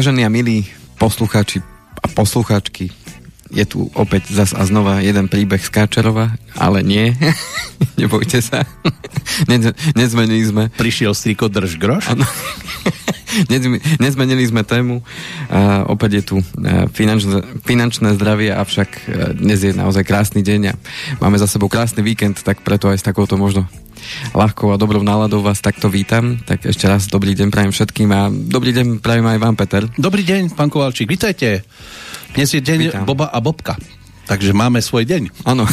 Vážení a milí poslucháči a poslucháčky, je tu opäť zas a znova jeden príbeh z Káčerova, ale nie, nebojte sa. Nezmenili sme. Prišiel striko drž groš? Ano. Nezmenili sme tému. A opäť je tu finančné, finančné zdravie, avšak dnes je naozaj krásny deň a máme za sebou krásny víkend, tak preto aj s takouto možno ľahkou a dobrou náladou vás takto vítam. Tak ešte raz dobrý deň prajem všetkým a dobrý deň prajem aj vám, Peter. Dobrý deň, pán Kovalčík, vítajte. Dnes je deň Vítam. Boba a Bobka. Takže máme svoj deň. Áno.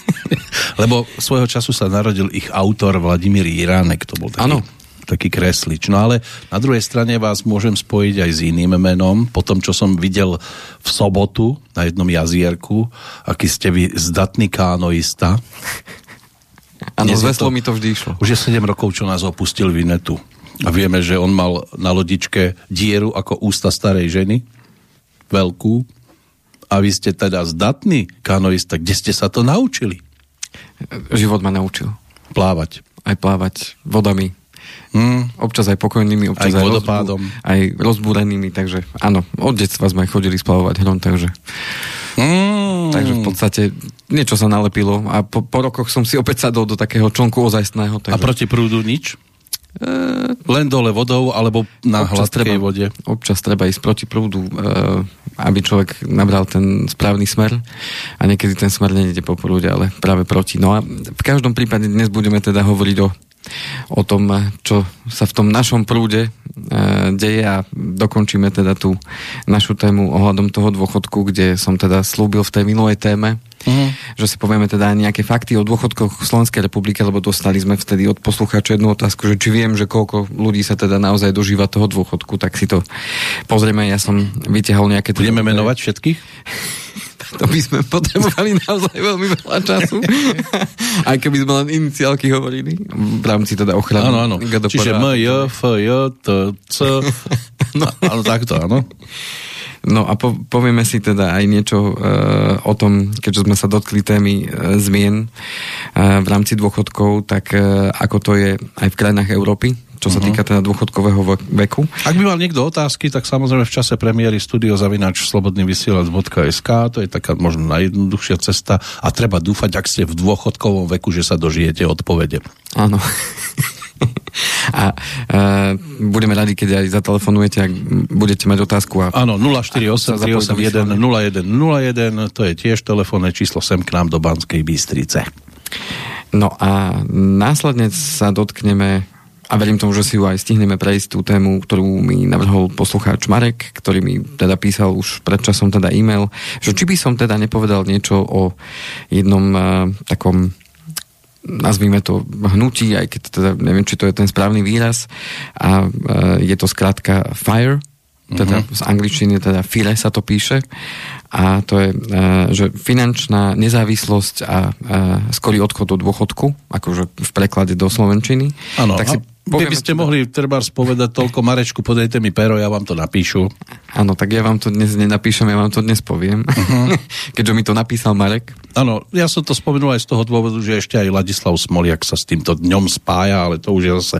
Lebo svojho času sa narodil ich autor Vladimír Jiránek. To bol taký, ano. taký kreslič. No ale na druhej strane vás môžem spojiť aj s iným menom. Po tom, čo som videl v sobotu na jednom jazierku, aký ste vy zdatný kánoista. Áno, z mi to vždy išlo. Už je 7 rokov, čo nás opustil Vinetu. A vieme, že on mal na lodičke dieru ako ústa starej ženy veľkú a vy ste teda zdatný kanoista. Kde ste sa to naučili? Život ma naučil. Plávať. Aj plávať vodami. Hmm. Občas aj pokojnými, občas aj, aj vodopádom. Rozbú, aj rozbúrenými, takže áno, od detstva sme chodili splavovať hrom, takže... Hmm. Takže v podstate niečo sa nalepilo a po, po rokoch som si opäť sadol do takého člnku ozajstného. Takže... A proti prúdu nič? E, len dole vodou alebo na občas hladkej treba, vode? Občas treba ísť proti prúdu, e, aby človek nabral ten správny smer a niekedy ten smer nejde po prúde, ale práve proti. No a v každom prípade dnes budeme teda hovoriť o o tom, čo sa v tom našom prúde e, deje a dokončíme teda tú našu tému ohľadom toho dôchodku, kde som teda slúbil v tej minulej téme, Mm. Že si povieme teda nejaké fakty o dôchodkoch v Slovenskej republike, lebo dostali sme vtedy od poslucháča jednu otázku, že či viem, že koľko ľudí sa teda naozaj dožíva toho dôchodku, tak si to pozrieme. Ja som vytiahol nejaké... Budeme teda... menovať všetkých? to by sme potrebovali naozaj veľmi veľa času. Aj keby sme len iniciálky hovorili. V rámci teda ochrany. Áno, áno. Čiže M, J, F, J, T, C. No. Áno, takto, áno. No a po, povieme si teda aj niečo e, o tom, keďže sme sa dotkli témy e, zmien e, v rámci dôchodkov, tak e, ako to je aj v krajinách Európy, čo sa uh-huh. týka teda dôchodkového veku. Ak by mal niekto otázky, tak samozrejme v čase premiéry studio zavinač slobodnyvysielac.sk to je taká možno najjednoduchšia cesta a treba dúfať, ak ste v dôchodkovom veku, že sa dožijete odpovede. Áno. a e, budeme radi, keď aj zatelefonujete, ak budete mať otázku. Áno, 048 381 0101, to je tiež telefónne číslo sem k nám do Banskej Bystrice. No a následne sa dotkneme a verím tomu, že si ju aj stihneme prejsť tú tému, ktorú mi navrhol poslucháč Marek, ktorý mi teda písal už pred časom teda e-mail, že či by som teda nepovedal niečo o jednom uh, takom nazvime to hnutí, aj keď teda neviem, či to je ten správny výraz. A e, je to skrátka FIRE, teda uh-huh. z angličtiny teda FIRE sa to píše. A to je, e, že finančná nezávislosť a skorý odchod do dôchodku, akože v preklade do Slovenčiny. Ano, tak si Poviem, by ste to... mohli treba spovedať toľko, Marečku, podajte mi pero, ja vám to napíšu. Áno, tak ja vám to dnes nenapíšem, ja vám to dnes poviem. Uh-huh. Keďže mi to napísal Marek. Áno, ja som to spomenul aj z toho dôvodu, že ešte aj Ladislav Smoliak sa s týmto dňom spája, ale to už je zase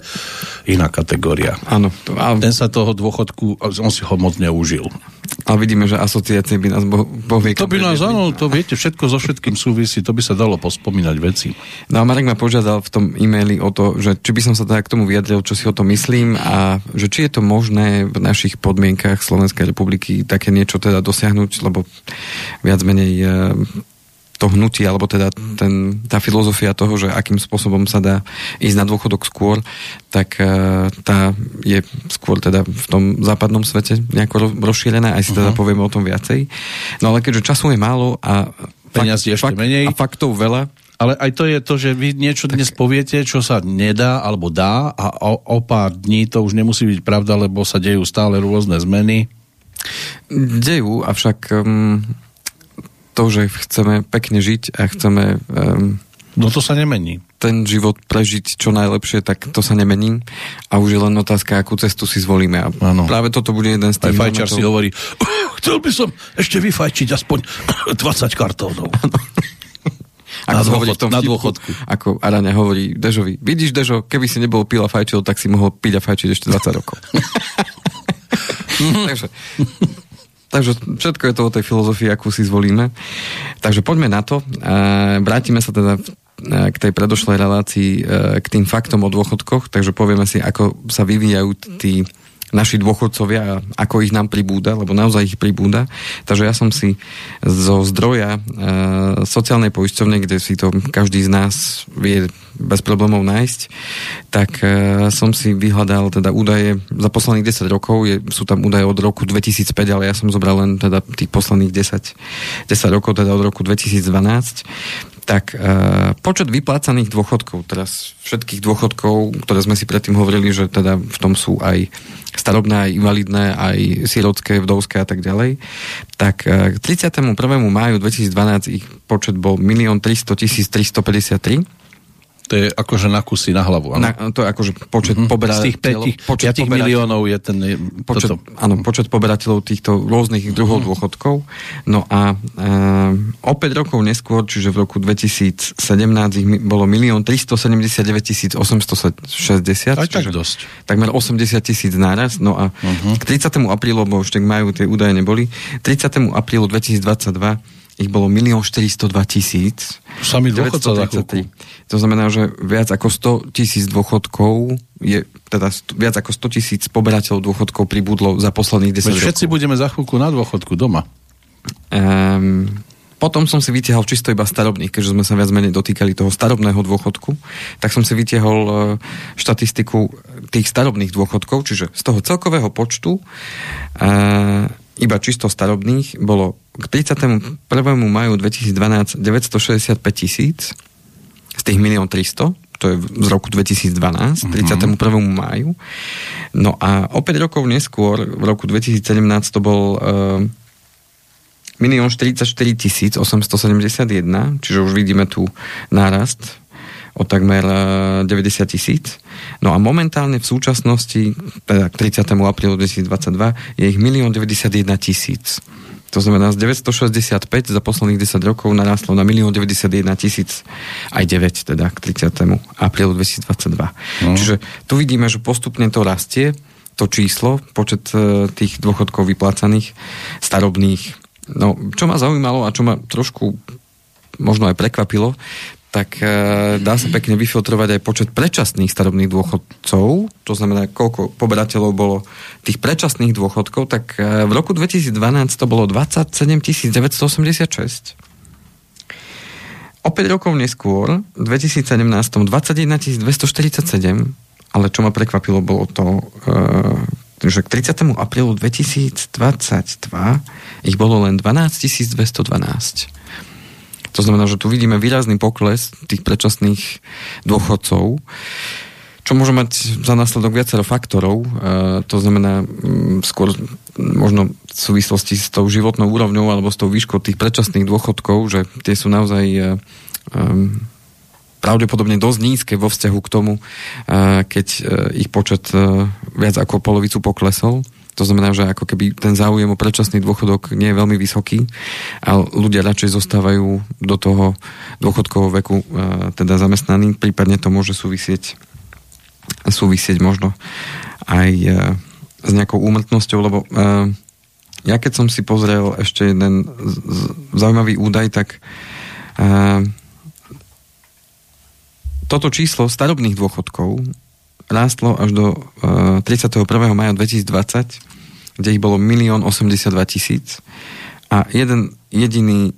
iná kategória. Áno. To, ale... Ten sa toho dôchodku, on si ho moc neužil. Ale vidíme, že asociácie by nás bo. To by nás, áno, to viete, všetko so všetkým súvisí, to by sa dalo pospomínať veci. No a Marek ma požiadal v tom e-maili o to, že či by som sa teda k tomu vyjadril, čo si o tom myslím a že či je to možné v našich podmienkach Slovenskej republiky také niečo teda dosiahnuť, lebo viac menej e, to hnutie, alebo teda ten, tá filozofia toho, že akým spôsobom sa dá ísť na dôchodok skôr, tak uh, tá je skôr teda v tom západnom svete nejako rozšírená, aj si teda uh-huh. povieme o tom viacej. No ale keďže času je málo a Peňazí ešte fakt, menej. A faktov veľa, ale aj to je to, že vy niečo dnes poviete, čo sa nedá alebo dá a o, o pár dní to už nemusí byť pravda, lebo sa dejú stále rôzne zmeny. Dejú, avšak um, to, že chceme pekne žiť a chceme... Um, no to sa nemení. Ten život prežiť čo najlepšie, tak to sa nemení. A už je len otázka, akú cestu si zvolíme. A ano. práve toto bude jeden z tých... Aj fajčar si hovorí, chcel by som ešte vyfajčiť aspoň 20 kartónov. Ako na, dôchod, tom na dôchodku. Ako Arania hovorí Dežovi, vidíš Dežo, keby si nebol pila fajčil, tak si mohol piť a fajčiť ešte 20 rokov. takže, takže všetko je to o tej filozofii, akú si zvolíme. Takže poďme na to. Vrátime sa teda k tej predošlej relácii k tým faktom o dôchodkoch, takže povieme si, ako sa vyvíjajú tí naši dôchodcovia, ako ich nám pribúda, lebo naozaj ich pribúda. Takže ja som si zo zdroja e, sociálnej poisťovne, kde si to každý z nás vie bez problémov nájsť, tak e, som si vyhľadal teda údaje za posledných 10 rokov, je, sú tam údaje od roku 2005, ale ja som zobral len teda tých posledných 10, 10 rokov, teda od roku 2012 tak e, počet vyplácaných dôchodkov, teraz všetkých dôchodkov, ktoré sme si predtým hovorili, že teda v tom sú aj starobné, aj invalidné, aj sirotské, vdovské a tak ďalej, tak e, k 31. máju 2012 ich počet bol 1 300 353 to je akože na kusy na hlavu. Na, to je akože počet mm-hmm. poberateľov. Z tých 5, počet 5 miliónov je ten... Je, počet, toto. Áno, počet poberateľov týchto rôznych druhov mm-hmm. dôchodkov. No a e, o 5 rokov neskôr, čiže v roku 2017 ich bolo 1 379 860. Aj tak dosť. Takmer 80 tisíc náraz. No a mm-hmm. k 30. aprílu, bo ešte majú tie údaje neboli, 30. aprílu 2022 ich bolo 1 402 tisíc. Sami dôchodca To znamená, že viac ako 100 tisíc dôchodkov je, teda viac ako 100 tisíc poberateľov dôchodkov pribudlo za posledných 10 rokov. Všetci budeme za chvíľku na dôchodku doma. Um, potom som si vytiahol čisto iba starobných, keďže sme sa viac menej dotýkali toho starobného dôchodku, tak som si vytiahol uh, štatistiku tých starobných dôchodkov, čiže z toho celkového počtu uh, iba čisto starobných bolo k 31. maju 2012 965 tisíc z tých 1 300 to je z roku 2012, mm-hmm. 31. máju. No a o 5 rokov neskôr, v roku 2017 to bol uh, 1 44 871, čiže už vidíme tu nárast o takmer 90 eh, tisíc. No a momentálne v súčasnosti, teda k 30. aprílu 2022, je ich 1 91 tisíc. To znamená, z 965 za posledných 10 rokov narastlo na 1 91 tisíc aj 9, teda k 30. aprílu 2022. Mm. Čiže tu vidíme, že postupne to rastie, to číslo, počet eh, tých dôchodkov vyplácaných, starobných. No, čo ma zaujímalo a čo ma trošku možno aj prekvapilo, tak e, dá sa pekne vyfiltrovať aj počet predčasných starobných dôchodcov, to znamená, koľko poberateľov bolo tých predčasných dôchodkov, tak e, v roku 2012 to bolo 27 986. O 5 rokov neskôr, v 2017, 21 247, ale čo ma prekvapilo, bolo to, e, že k 30. aprílu 2022 ich bolo len 12 212. To znamená, že tu vidíme výrazný pokles tých predčasných dôchodcov, čo môže mať za následok viacero faktorov. E, to znamená skôr možno v súvislosti s tou životnou úrovňou alebo s tou výškou tých predčasných dôchodkov, že tie sú naozaj e, pravdepodobne dosť nízke vo vzťahu k tomu, e, keď ich počet viac ako polovicu poklesol. To znamená, že ako keby ten záujem o predčasný dôchodok nie je veľmi vysoký a ľudia radšej zostávajú do toho dôchodkového veku e, teda zamestnaní, prípadne to môže súvisieť súvisieť možno aj e, s nejakou úmrtnosťou, lebo e, ja keď som si pozrel ešte jeden zaujímavý údaj, tak toto číslo starobných dôchodkov rástlo až do uh, 31. maja 2020, kde ich bolo 1 82 tisíc a jeden jediný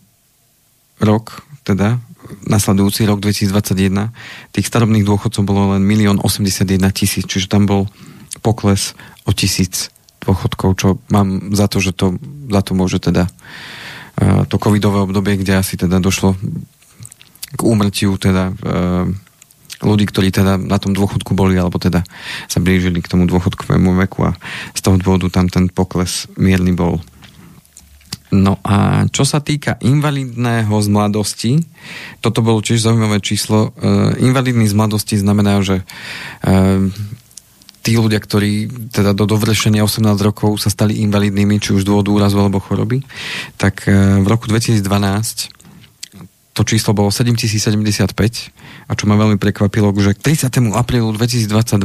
rok, teda nasledujúci rok 2021, tých starobných dôchodcov bolo len 1 81 tisíc, čiže tam bol pokles o tisíc dôchodkov, čo mám za to, že to, za to môže teda uh, to covidové obdobie, kde asi teda došlo k úmrtiu teda uh, ľudí, ktorí teda na tom dôchodku boli, alebo teda sa blížili k tomu dôchodkovému veku a z toho dôvodu tam ten pokles mierny bol. No a čo sa týka invalidného z mladosti, toto bolo tiež zaujímavé číslo. E, invalidný z mladosti znamená, že e, tí ľudia, ktorí teda do dovršenia 18 rokov sa stali invalidnými, či už dôvodu úrazu alebo choroby, tak e, v roku 2012 to číslo bolo 7075 a čo ma veľmi prekvapilo, že k 30. aprílu 2022,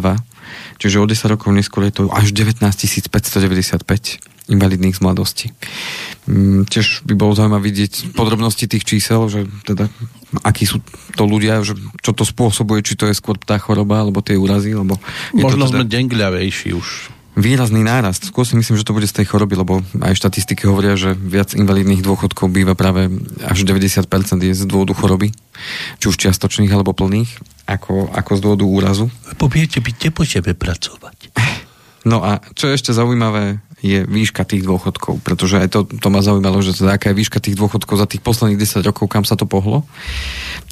čiže o 10 rokov neskôr je to až 19 595 invalidných z mladosti. Mm, tiež by bolo zaujímavé vidieť podrobnosti tých čísel, že teda akí sú to ľudia, že čo to spôsobuje, či to je skôr tá choroba, alebo tie úrazy, alebo... Možno teda... sme dengľavejší už výrazný nárast. Skôr si myslím, že to bude z tej choroby, lebo aj štatistiky hovoria, že viac invalidných dôchodkov býva práve až 90% je z dôvodu choroby, či už čiastočných alebo plných, ako, ako z dôvodu úrazu. Poviete, by po tebe pracovať. No a čo je ešte zaujímavé, je výška tých dôchodkov, pretože aj to, to ma zaujímalo, že teda aká je výška tých dôchodkov za tých posledných 10 rokov, kam sa to pohlo.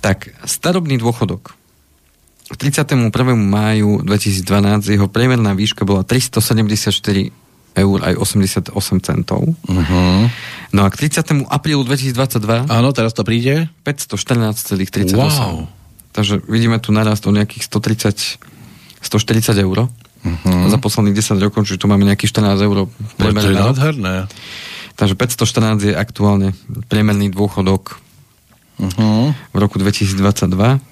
Tak starobný dôchodok 31. máju 2012 jeho priemerná výška bola 374 eur aj 88 centov. Uh-huh. No a k 30. aprílu 2022 Áno, teraz to príde? 514,38. Wow. Takže vidíme tu narast o nejakých 130 140 eur uh-huh. za posledných 10 rokov, čiže tu máme nejakých 14 eur priemerné. To je nádherné. Takže 514 je aktuálne priemerný dôchodok uh-huh. v roku 2022.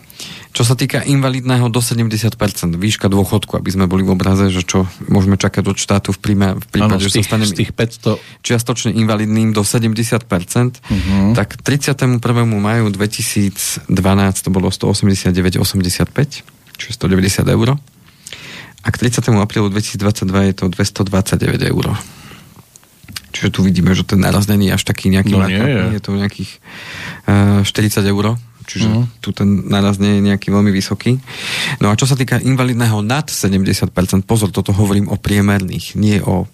Čo sa týka invalidného do 70%, výška dôchodku, aby sme boli v obraze, že čo môžeme čakať od štátu v, príme, v prípade, ano, že sa staneme tých 500... čiastočne invalidným do 70%, uh-huh. tak 31. maju 2012 to bolo 189,85, čiže 190 eur. A k 30. aprílu 2022 je to 229 eur. Čiže tu vidíme, že ten naraz není až taký nejaký no, nie je. je to nejakých uh, eh, 40 eur čiže uh-huh. tu ten náraz nie je nejaký veľmi vysoký. No a čo sa týka invalidného nad 70%, pozor, toto hovorím o priemerných, nie o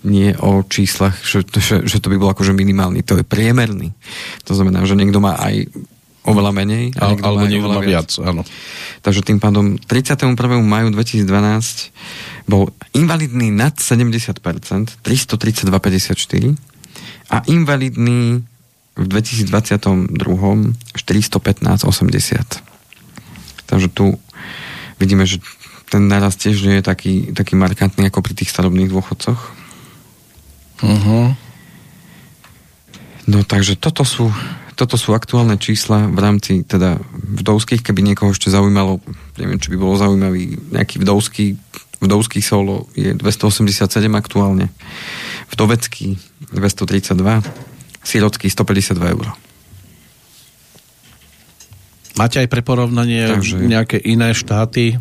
nie o číslach, že, že, že to by bolo akože minimálny, to je priemerný. To znamená, že niekto má aj oveľa menej. A niekto alebo má niekto má viac. viac áno. Takže tým pádom 31. maju 2012 bol invalidný nad 70%, 332,54 a invalidný v 2022 415,80. Takže tu vidíme, že ten naraz tiež nie je taký, taký markantný ako pri tých starobných dôchodcoch. Uh-huh. No takže toto sú, toto sú aktuálne čísla v rámci teda vdovských, keby niekoho ešte zaujímalo, neviem, či by bolo zaujímavý nejaký vdovský, vdovský solo je 287 aktuálne, vdovecký 232, Sirotský 152 eur. Máte aj pre porovnanie Takže... nejaké iné štáty?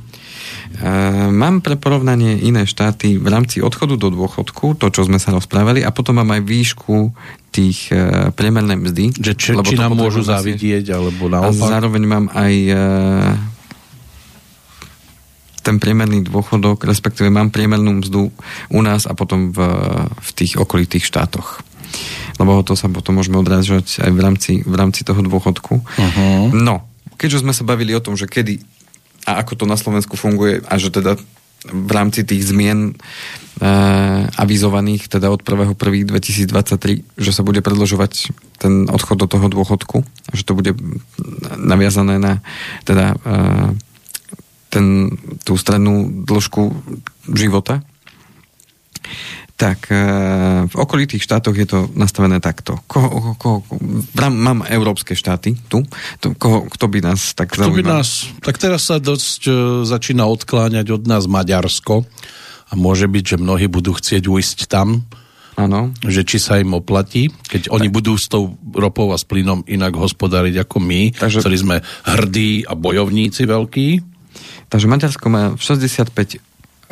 Uh, mám pre porovnanie iné štáty v rámci odchodu do dôchodku, to, čo sme sa rozprávali, a potom mám aj výšku tých uh, priemernej mzdy. Že či, či nám môžu závidieť, alebo naopak? A zároveň mám aj uh, ten priemerný dôchodok, respektíve mám priemernú mzdu u nás a potom v, v tých okolitých štátoch lebo to sa potom môžeme odrážať aj v rámci, v rámci toho dôchodku. Uh-huh. No, keďže sme sa bavili o tom, že kedy a ako to na Slovensku funguje a že teda v rámci tých zmien e, avizovaných teda od 1.1.2023, že sa bude predložovať ten odchod do toho dôchodku, že to bude naviazané na teda e, ten, tú strednú dĺžku života, tak e, v okolitých štátoch je to nastavené takto. Koho, koho, mám európske štáty tu. To, koho, kto by nás tak kto zaujímal? By nás, tak teraz sa dosť uh, začína odkláňať od nás Maďarsko a môže byť, že mnohí budú chcieť ujsť tam, Ano. že či sa im oplatí, keď tak. oni budú s tou ropou a s plynom inak hospodáriť ako my, Takže... ktorí sme hrdí a bojovníci veľkí. Takže Maďarsko má 65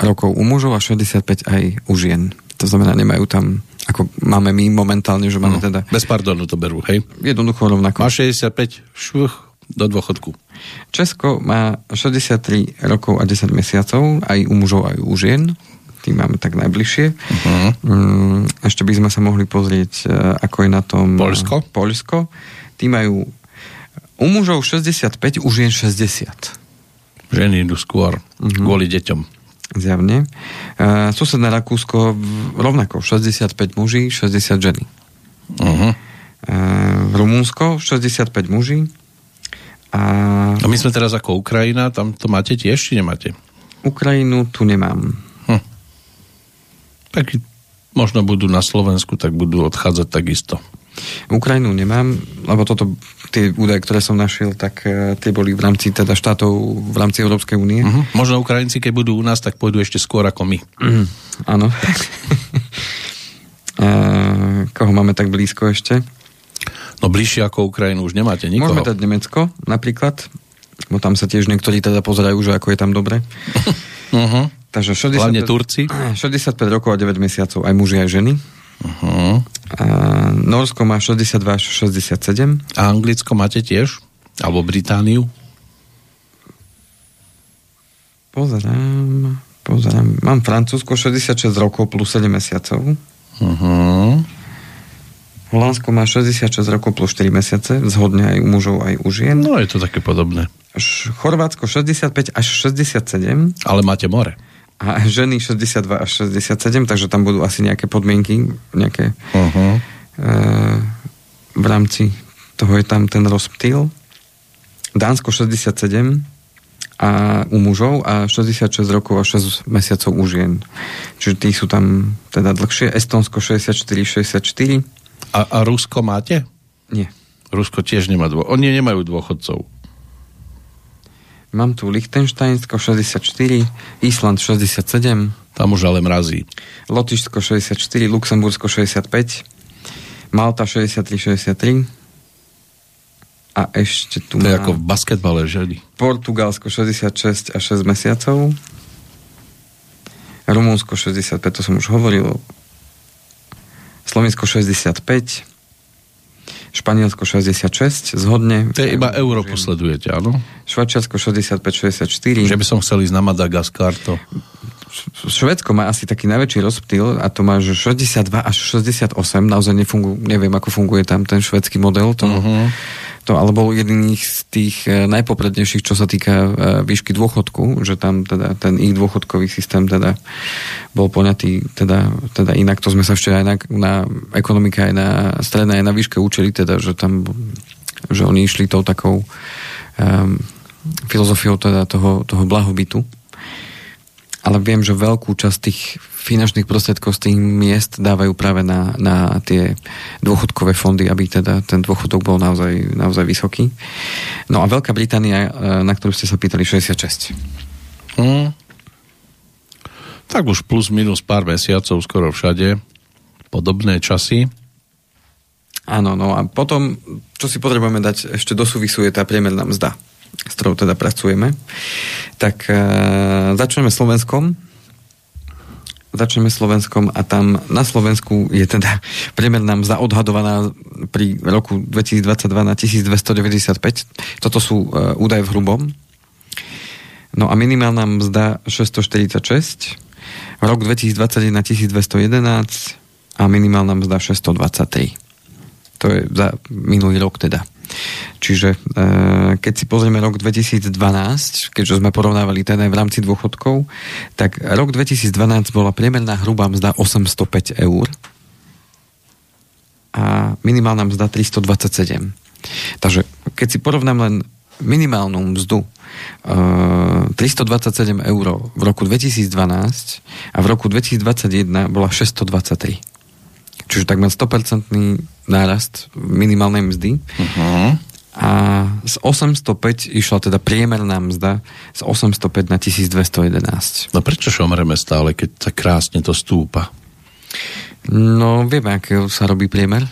rokov u mužov a 65 aj u žien. To znamená, nemajú tam, ako máme my momentálne, že máme no, teda... Bez pardonu to berú, hej? Jednoducho rovnako. Má 65, šuch, do dôchodku. Česko má 63 rokov a 10 mesiacov, aj u mužov, aj u žien. Tým máme tak najbližšie. Uh-huh. Ešte by sme sa mohli pozrieť, e, ako je na tom... Polsko? Polsko. Tí majú u mužov 65, u žien 60. Ženy idú skôr uh-huh. kvôli deťom. Zjavne. Uh, susedné Rakúsko rovnako 65 muží, 60 ženy. Uh-huh. Uh, Rumúnsko 65 muží. A... a my sme teraz ako Ukrajina, tam to máte tiež, či nemáte? Ukrajinu tu nemám. Hm. Tak možno budú na Slovensku, tak budú odchádzať takisto. Ukrajinu nemám, lebo toto, tie údaje, ktoré som našiel, tak uh, tie boli v rámci teda štátov v rámci Európskej únie. Uh-huh. Možno Ukrajinci, keď budú u nás, tak pôjdu ešte skôr ako my. Uh, áno. uh, koho máme tak blízko ešte? No bližšie ako Ukrajinu už nemáte nikoho. Môžeme dať Nemecko napríklad, bo tam sa tiež niektorí teda pozerajú, že ako je tam dobre. uh-huh. Takže 65, Hlavne Turci. 65 rokov a 9 mesiacov, aj muži, aj ženy. Uh-huh. A Norsko má 62 až 67. A Anglicko máte tiež? Alebo Britániu? Pozerám, pozerám. Mám Francúzsko 66 rokov plus 7 mesiacov. Uh-huh. Holandsko má 66 rokov plus 4 mesiace, zhodne aj u mužov, aj u žien. No, je to také podobné. Chorvátsko 65 až 67. Ale máte more a ženy 62 až 67, takže tam budú asi nejaké podmienky, nejaké uh-huh. e, v rámci toho je tam ten rozptýl. Dánsko 67 a u mužov a 66 rokov a 6 mesiacov u žien. Čiže tí sú tam teda dlhšie. Estonsko 64-64. A, a Rusko máte? Nie. Rusko tiež nemá dô... Oni nemajú dôchodcov. Mám tu Lichtensteinsko 64, Island 67. Tam už ale mrazí. Lotyšsko 64, Luxembursko 65, Malta 63-63. A ešte tu To je ako v basketbale, že? Portugalsko 66 a 6 mesiacov. Rumunsko 65, to som už hovoril. Slovensko 65. Španielsko 66, zhodne. To je iba euro posledujete, áno? Švajčiarsko 65-64. Že by som chcel ísť na Madagaskar, to... Švedsko má asi taký najväčší rozptýl a to má že 62 až 68, naozaj nefungu, neviem, ako funguje tam ten švedský model, to, uh-huh to ale bol jeden z tých e, najpoprednejších, čo sa týka e, výšky dôchodku, že tam teda ten ich dôchodkový systém teda bol poňatý teda, teda inak. To sme sa ešte aj na, na ekonomike, aj na strednej, aj na výške učili, teda, že tam že oni išli tou takou um, filozofiou teda toho, toho blahobytu ale viem, že veľkú časť tých finančných prostriedkov z tých miest dávajú práve na, na tie dôchodkové fondy, aby teda ten dôchodok bol naozaj, naozaj vysoký. No a Veľká Británia, e, na ktorú ste sa pýtali, 66. Hmm. Tak už plus minus pár mesiacov skoro všade. Podobné časy. Áno, no a potom, čo si potrebujeme dať ešte do súvisu, je tá priemerná mzda s ktorou teda pracujeme. Tak e, začneme Slovenskom. Začneme Slovenskom a tam na Slovensku je teda priemerná mzda odhadovaná pri roku 2022 na 1295. Toto sú e, údaje v hrubom. No a minimálna mzda 646, rok 2021 1211 a minimálna mzda 623. To je za minulý rok teda. Čiže e, keď si pozrieme rok 2012, keďže sme porovnávali ten aj v rámci dôchodkov, tak rok 2012 bola priemerná hrubá mzda 805 eur a minimálna mzda 327. Takže keď si porovnám len minimálnu mzdu uh, 327 eur v roku 2012 a v roku 2021 bola 623. Čiže takmer 100% nárast minimálnej mzdy. Uh-huh. A z 805 išla teda priemerná mzda z 805 na 1211. No prečo šomreme stále, keď tak krásne to stúpa? No, vieme, aký sa robí priemer.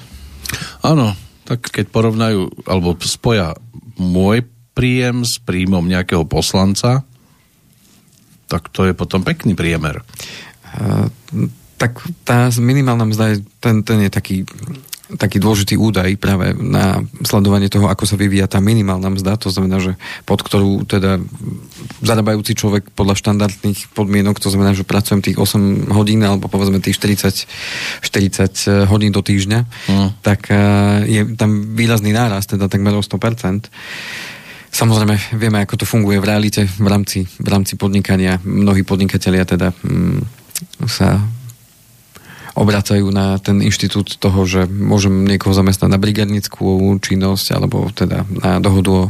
Áno, tak keď porovnajú, alebo spoja môj príjem s príjmom nejakého poslanca, tak to je potom pekný priemer. Uh, tak tá minimálna mzda, je, ten, ten je taký taký dôležitý údaj práve na sledovanie toho, ako sa vyvíja tá minimálna mzda, to znamená, že pod ktorú teda zarábajúci človek podľa štandardných podmienok, to znamená, že pracujem tých 8 hodín alebo povedzme tých 40, 40 hodín do týždňa, mm. tak eh, je tam výrazný nárast, teda takmer o 100%. Samozrejme, vieme, ako to funguje v realite, v rámci, v rámci podnikania. Mnohí podnikatelia teda mm, sa obracajú na ten inštitút toho, že môžem niekoho zamestnať na brigadnickú činnosť alebo teda na dohodu o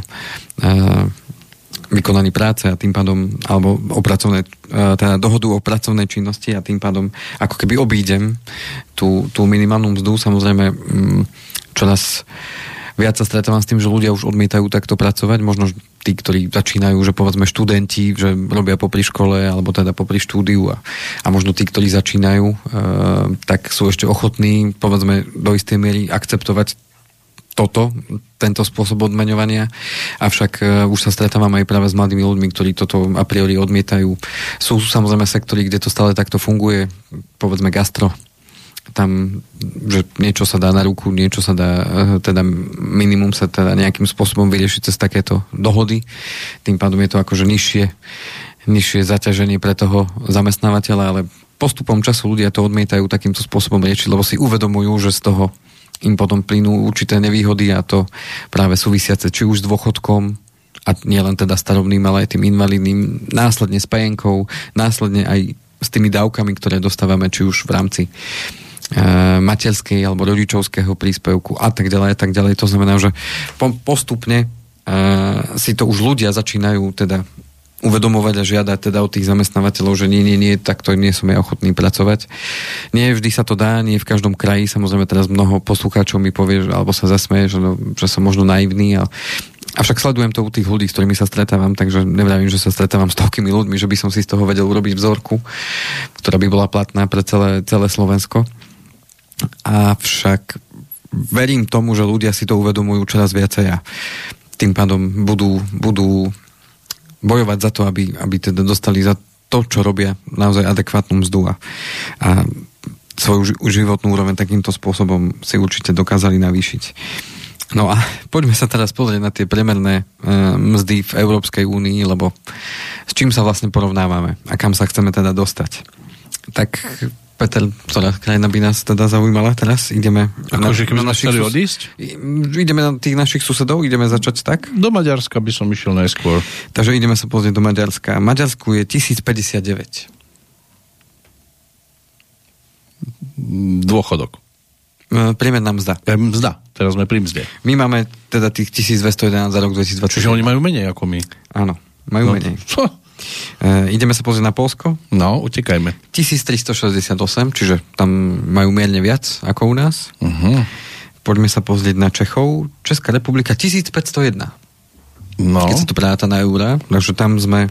vykonaní práce a tým pádom, alebo o pracovné, teda dohodu o pracovnej činnosti a tým pádom ako keby obídem tú, tú minimálnu mzdu, samozrejme mm, čoraz viac sa stretávam s tým, že ľudia už odmietajú takto pracovať, možno tí, ktorí začínajú, že povedzme študenti, že robia popri škole alebo teda popri štúdiu a, a možno tí, ktorí začínajú, e, tak sú ešte ochotní, povedzme, do istej miery akceptovať toto, tento spôsob odmeňovania, avšak uh, už sa stretávam aj práve s mladými ľuďmi, ktorí toto a priori odmietajú. Sú samozrejme sektory, kde to stále takto funguje, povedzme gastro, tam, že niečo sa dá na ruku, niečo sa dá, eh, teda minimum sa teda nejakým spôsobom vyriešiť cez takéto dohody. Tým pádom je to akože nižšie, nižšie zaťaženie pre toho zamestnávateľa, ale postupom času ľudia to odmietajú takýmto spôsobom riešiť, lebo si uvedomujú, že z toho im potom plynú určité nevýhody a to práve súvisiace či už s dôchodkom, a nielen teda starovným, ale aj tým invalidným, následne s pajenkou, následne aj s tými dávkami, ktoré dostávame či už v rámci materskej alebo rodičovského príspevku a tak ďalej a tak ďalej. To znamená, že postupne e, si to už ľudia začínajú teda uvedomovať a žiadať teda od tých zamestnávateľov, že nie, nie, nie, takto nie som ja ochotný pracovať. Nie vždy sa to dá, nie v každom kraji. Samozrejme teraz mnoho poslucháčov mi povie, alebo sa zasmeje, že, no, že som možno naivný, ale Avšak sledujem to u tých ľudí, s ktorými sa stretávam, takže nevravím, že sa stretávam s toľkými ľuďmi, že by som si z toho vedel urobiť vzorku, ktorá by bola platná pre celé, celé Slovensko. Avšak verím tomu, že ľudia si to uvedomujú čoraz viacej a tým pádom budú, budú bojovať za to, aby, aby teda dostali za to, čo robia, naozaj adekvátnu mzdu a, a svoju životnú úroveň takýmto spôsobom si určite dokázali navýšiť. No a poďme sa teraz pozrieť na tie priemerné e, mzdy v Európskej únii, lebo s čím sa vlastne porovnávame a kam sa chceme teda dostať. Tak Peter, ktorá krajina by nás teda zaujímala teraz? Ideme Akože keby sme chceli sus... odísť? Ideme na tých našich susedov? Ideme začať tak? Do Maďarska by som išiel najskôr. Takže ideme sa pozrieť do Maďarska. Maďarsku je 1059. Dôchodok. E, priemerná mzda. E, mzda. Teraz sme pri mzde. My máme teda tých 1211 za rok 2020. Čiže oni majú menej ako my. Áno, majú no, menej. Uh, ideme sa pozrieť na Polsko? No, utekajme. 1368, čiže tam majú mierne viac ako u nás. Uh-huh. Poďme sa pozrieť na Čechov. Česká republika 1501. No. Keď sa to práta na eurá, takže tam sme,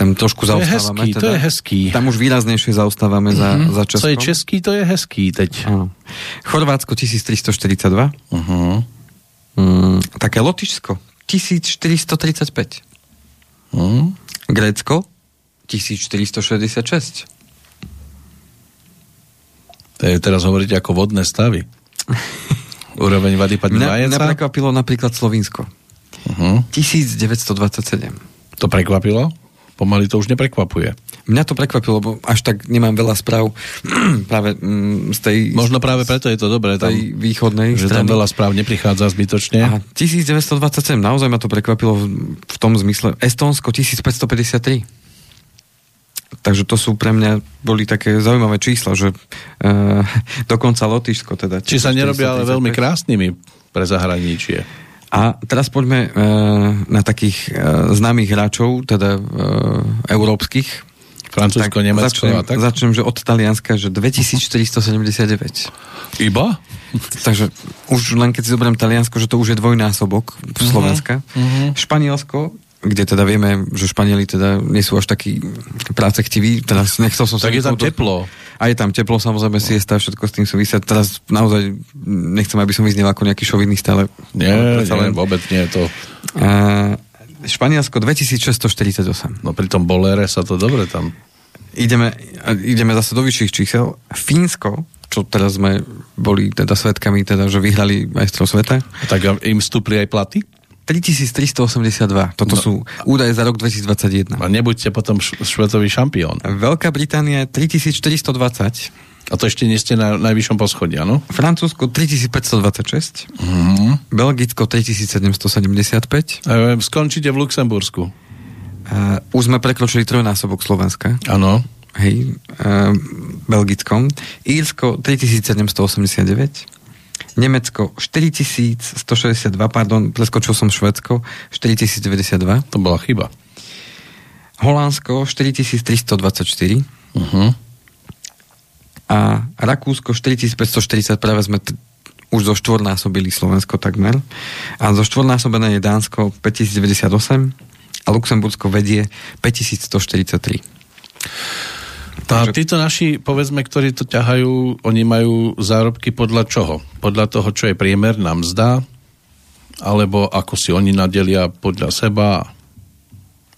tam trošku to zaostávame. Je hezký, teda, to je hezký. Tam už výraznejšie zaostávame uh-huh. za, mhm. za Českom. Co je český, to je hezký teď. Áno. Chorvátsko 1342. Uh-huh. Mm, také Lotyšsko 1435. Uh-huh. Grécko 1466. To je teraz hovoriť ako vodné stavy. Úroveň vady padne Mňa, mňa prekvapilo napríklad Slovinsko. Uh-huh. 1927. To prekvapilo? Pomaly to už neprekvapuje. Mňa to prekvapilo, lebo až tak nemám veľa správ práve mm, z tej... Možno práve preto je to dobré. Tam, tej východnej že strany. tam veľa správ neprichádza zbytočne. A 1927, naozaj ma to prekvapilo v, tom zmysle. Estónsko 1553. Takže to sú pre mňa boli také zaujímavé čísla, že uh, dokonca Lotyšsko teda. Či sa nerobia ale veľmi krásnymi pre zahraničie. A teraz poďme e, na takých e, známych hráčov, teda e, európskych. Francúzsko, Nemecko začnem, a tak? Začnem, že od Talianska, že 2479. Iba? Takže už len keď si zoberiem Taliansko, že to už je dvojnásobok uh-huh. Slovenska. Uh-huh. Španielsko kde teda vieme, že Španieli teda nie sú až takí prácechtiví. Teda nechcel som tak je tam to... teplo. A je tam teplo, samozrejme, no. siesta, všetko s tým súvisia. Teraz naozaj nechcem, aby som vyznel ako nejaký šovinista, ale... Nie, nie, len... vôbec nie je to... A, Španielsko 2648. No pri tom bolere sa to dobre tam... Ideme, ideme zase do vyšších čísel. Fínsko, čo teraz sme boli teda svetkami, teda, že vyhrali majstrov sveta. Tak im stúpli aj platy? 3382. Toto no. sú údaje za rok 2021. A nebuďte potom švedový šampión. Veľká Británia 3420. A to ešte nie ste na najvyššom poschodí, áno? Francúzsko 3526. Mm. Belgicko 3775. E, skončíte v Luxembursku. Uh, už sme prekročili trojnásobok Slovenska. Áno. Hej, uh, Belgickom. Írsko 3789. Nemecko 4162, pardon, preskočil som Švedsko, 4092. To bola chyba. Holandsko 4324. Uh-huh. A Rakúsko 4540, práve sme t- už zo štvornásobili Slovensko takmer. A zo štvornásobené je Dánsko 5098 a Luxembursko vedie 5143. A títo naši, povedzme, ktorí to ťahajú, oni majú zárobky podľa čoho? Podľa toho, čo je priemerná mzda? Alebo ako si oni nadelia podľa seba?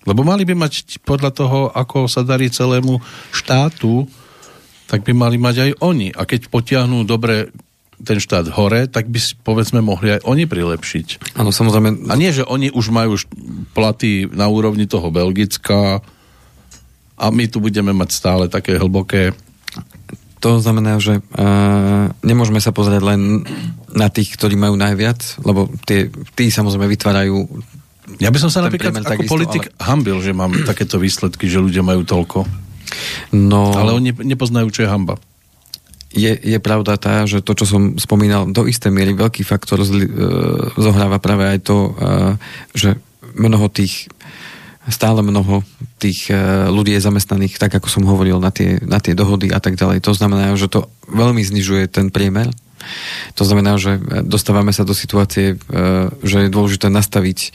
Lebo mali by mať podľa toho, ako sa darí celému štátu, tak by mali mať aj oni. A keď potiahnú dobre ten štát hore, tak by povedzme mohli aj oni prilepšiť. Áno, samozrejme. A nie, že oni už majú platy na úrovni toho Belgická a my tu budeme mať stále také hlboké to znamená, že uh, nemôžeme sa pozrieť len na tých, ktorí majú najviac, lebo tie, tí samozrejme vytvárajú ja by som sa napríklad ako takisto, politik ale... hambil, že mám takéto výsledky, že ľudia majú toľko. No... Ale oni nepoznajú, čo je hamba je, je pravda tá, že to, čo som spomínal, do istej miery veľký faktor zli, e, zohráva práve aj to, e, že mnoho tých stále mnoho tých e, ľudí je zamestnaných, tak ako som hovoril, na tie, na tie dohody a tak ďalej. To znamená, že to veľmi znižuje ten priemer. To znamená, že dostávame sa do situácie, e, že je dôležité nastaviť,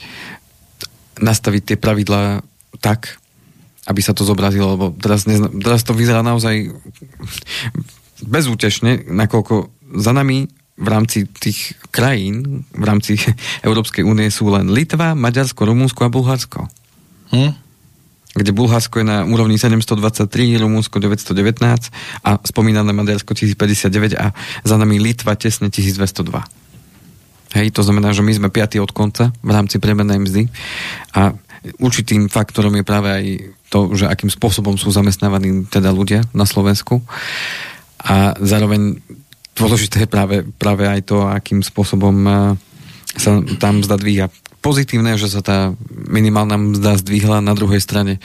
nastaviť tie pravidlá tak, aby sa to zobrazilo, lebo teraz, nezna, teraz to vyzerá naozaj bezútešne, nakoľko za nami v rámci tých krajín, v rámci Európskej únie sú len Litva, Maďarsko, Rumunsko a Bulharsko. Hm? Kde Bulharsko je na úrovni 723, Rumunsko 919 a spomínané Maďarsko 1059 a za nami Litva tesne 1202. Hej, to znamená, že my sme piatí od konca v rámci premennej mzdy a určitým faktorom je práve aj to, že akým spôsobom sú zamestnávaní teda ľudia na Slovensku a zároveň dôležité je práve, práve aj to, akým spôsobom eh, sa tam mzda. Pozitívne, že sa tá minimálna mzda zdvihla na druhej strane.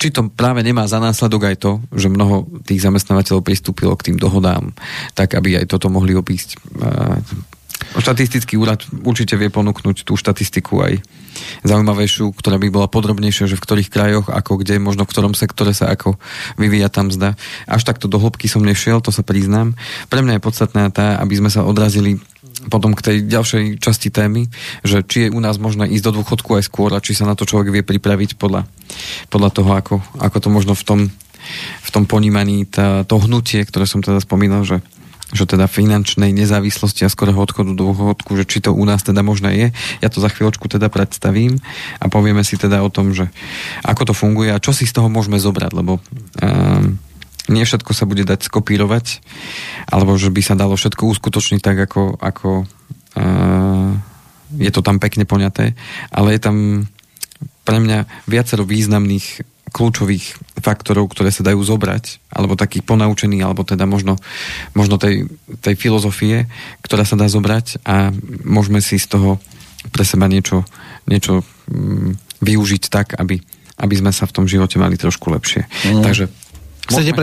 Či to práve nemá za následok aj to, že mnoho tých zamestnávateľov pristúpilo k tým dohodám, tak aby aj toto mohli obísť. Eh, Štatistický úrad určite vie ponúknuť tú štatistiku aj zaujímavejšiu, ktorá by bola podrobnejšia, že v ktorých krajoch, ako kde, možno v ktorom sektore sa ako vyvíja tam zda. Až takto do hĺbky som nešiel, to sa priznám. Pre mňa je podstatná tá, aby sme sa odrazili potom k tej ďalšej časti témy, že či je u nás možné ísť do dôchodku aj skôr a či sa na to človek vie pripraviť podľa, podľa toho, ako, ako to možno v tom, v tom ponímaní, tá, to hnutie, ktoré som teda spomínal, že že teda finančnej nezávislosti a skorého odchodu do dôchodku, že či to u nás teda možné je. Ja to za chvíľočku teda predstavím a povieme si teda o tom, že ako to funguje a čo si z toho môžeme zobrať, lebo um, nie všetko sa bude dať skopírovať, alebo že by sa dalo všetko uskutočniť tak, ako, ako uh, je to tam pekne poňaté, ale je tam pre mňa viacero významných kľúčových faktorov, ktoré sa dajú zobrať, alebo taký ponaučený, alebo teda možno, možno tej, tej filozofie, ktorá sa dá zobrať a môžeme si z toho pre seba niečo, niečo mm, využiť tak, aby, aby sme sa v tom živote mali trošku lepšie. Mm. Takže Chcete môžeme?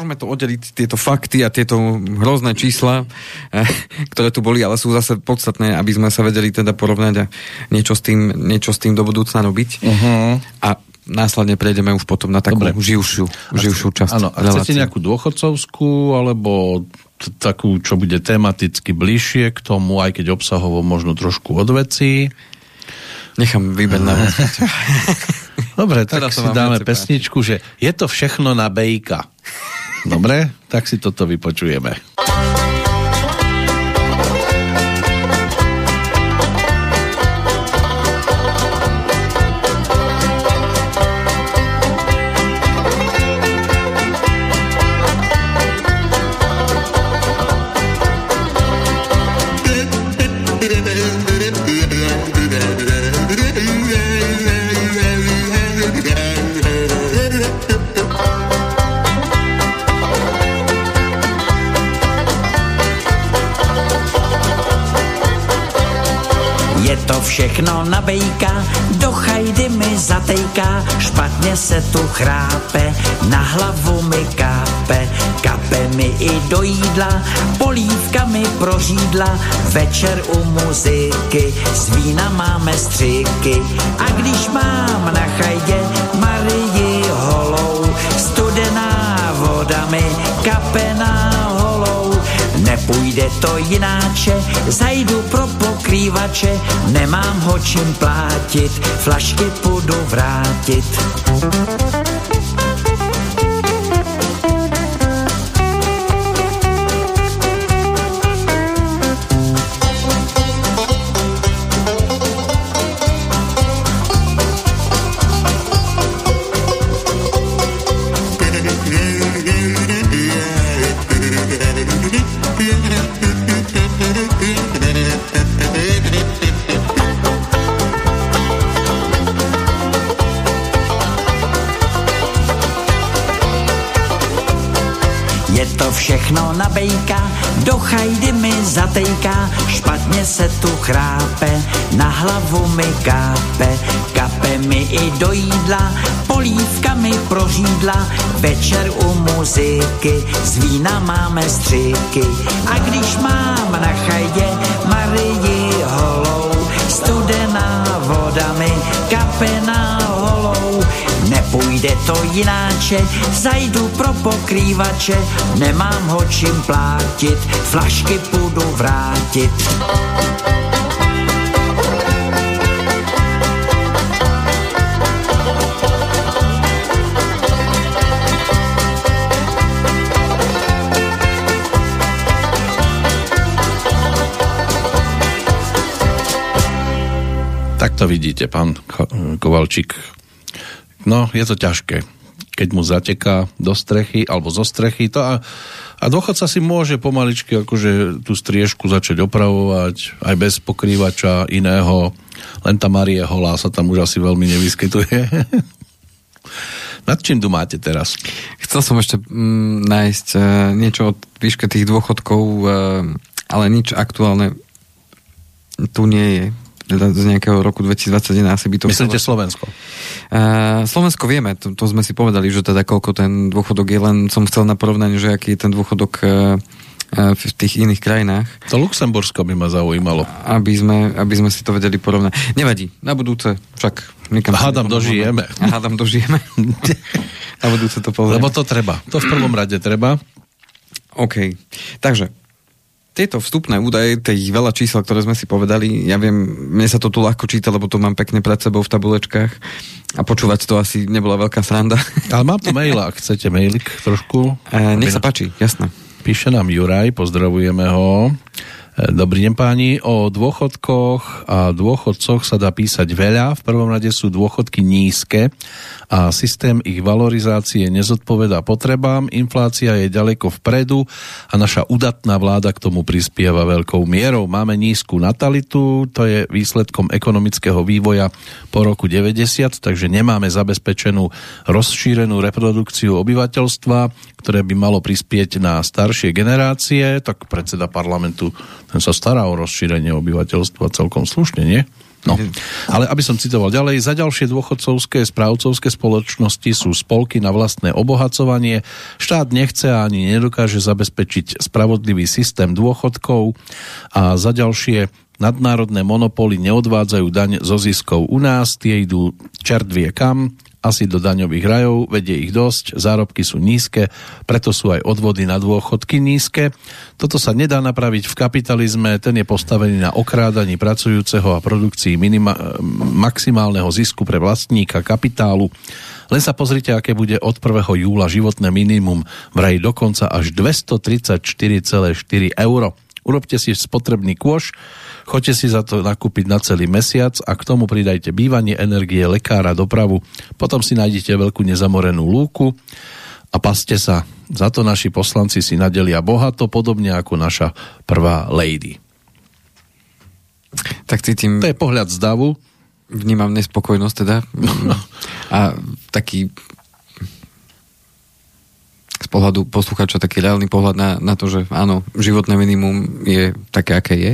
Môžeme to oddeliť, tieto fakty a tieto hrozné čísla, eh, ktoré tu boli, ale sú zase podstatné, aby sme sa vedeli teda porovnať a niečo s tým, niečo s tým do budúcna robiť. Uh-huh. A následne prejdeme už potom na takú Dobre. živšiu, živšiu časť. Áno, a chcete nejakú dôchodcovskú, alebo t- takú, čo bude tematicky bližšie k tomu, aj keď obsahovo možno trošku od veci? Nechám výber na Dobre, tak si dáme pesničku, že je to všechno na bejka. Dobre, tak si toto vypočujeme. Všechno nabejká, do chajdy mi zatejká, špatně se tu chrápe, na hlavu mi kápe, kape mi i do jídla, polívka mi prořídla, večer u muziky, z vína máme střiky, a když mám na chajdě Marii holou, studená voda mi kape na holou, nepůjde to jináče, zajdu pro pokrývače, nemám ho čím plátit, flašky půjdu vrátit. Všechno nabejká, do chajdy mi zatejká, špatně se tu chrápe, na hlavu mi kápe, kape mi i do jídla, polívka mi prořídla, večer u muziky, z vína máme stříky. A když mám na chajdě Marii holou, studená voda mi kape na holou, Nepůjde to jináče, zajdu pro pokrývače, nemám ho čím plátit, flašky půjdu vrátit. Tak to vidíte, pán Kovalčík No, je to ťažké. Keď mu zateká do strechy alebo zo strechy, to a, a dôchodca si môže pomaličky akože tú striežku začať opravovať aj bez pokrývača iného. Len tá Marie Holá sa tam už asi veľmi nevyskytuje. Nad čím tu máte teraz? Chcel som ešte mm, nájsť e, niečo od výške tých dôchodkov, e, ale nič aktuálne tu nie je z nejakého roku 2021 asi by to... Myslíte chcelo... Slovensko? Uh, Slovensko vieme, to, to sme si povedali, že teda koľko ten dôchodok je, len som chcel na porovnanie, že aký je ten dôchodok uh, v tých iných krajinách. To Luxembursko by ma zaujímalo. Aby sme, aby sme si to vedeli porovnať. Nevadí, na budúce však nikam... Hádam dožijeme. Hádam dožijeme. na budúce to poviem. Lebo to treba. To v prvom rade treba. OK. Takže, tieto vstupné údaje, tých veľa čísel, ktoré sme si povedali, ja viem, mne sa to tu ľahko číta, lebo to mám pekne pred sebou v tabulečkách a počúvať to asi nebola veľká sranda. Ale mám tu mail, ak chcete mailik trošku. E, nech sa páči, jasné. Píše nám Juraj, pozdravujeme ho. Dobrý deň páni, o dôchodkoch a dôchodcoch sa dá písať veľa. V prvom rade sú dôchodky nízke a systém ich valorizácie nezodpovedá potrebám. Inflácia je ďaleko vpredu a naša udatná vláda k tomu prispieva veľkou mierou. Máme nízku natalitu, to je výsledkom ekonomického vývoja po roku 90, takže nemáme zabezpečenú rozšírenú reprodukciu obyvateľstva, ktoré by malo prispieť na staršie generácie, tak predseda parlamentu ten sa stará o rozšírenie obyvateľstva celkom slušne, nie? No, ale aby som citoval ďalej, za ďalšie dôchodcovské správcovské spoločnosti sú spolky na vlastné obohacovanie. Štát nechce a ani nedokáže zabezpečiť spravodlivý systém dôchodkov a za ďalšie nadnárodné monopoly neodvádzajú daň zo ziskov u nás, tie idú čert vie kam, asi do daňových rajov, vedie ich dosť, zárobky sú nízke, preto sú aj odvody na dôchodky nízke. Toto sa nedá napraviť v kapitalizme, ten je postavený na okrádaní pracujúceho a produkcii minima- maximálneho zisku pre vlastníka kapitálu. Len sa pozrite, aké bude od 1. júla životné minimum, vraj dokonca až 234,4 eur. Urobte si spotrebný kôš, Choďte si za to nakúpiť na celý mesiac a k tomu pridajte bývanie, energie, lekára, dopravu. Potom si nájdete veľkú nezamorenú lúku a paste sa. Za to naši poslanci si nadelia bohato, podobne ako naša prvá lady. Tak cítim... To je pohľad z davu. Vnímam nespokojnosť teda. No. A taký z pohľadu posluchača taký reálny pohľad na, na to, že áno, životné minimum je také, aké je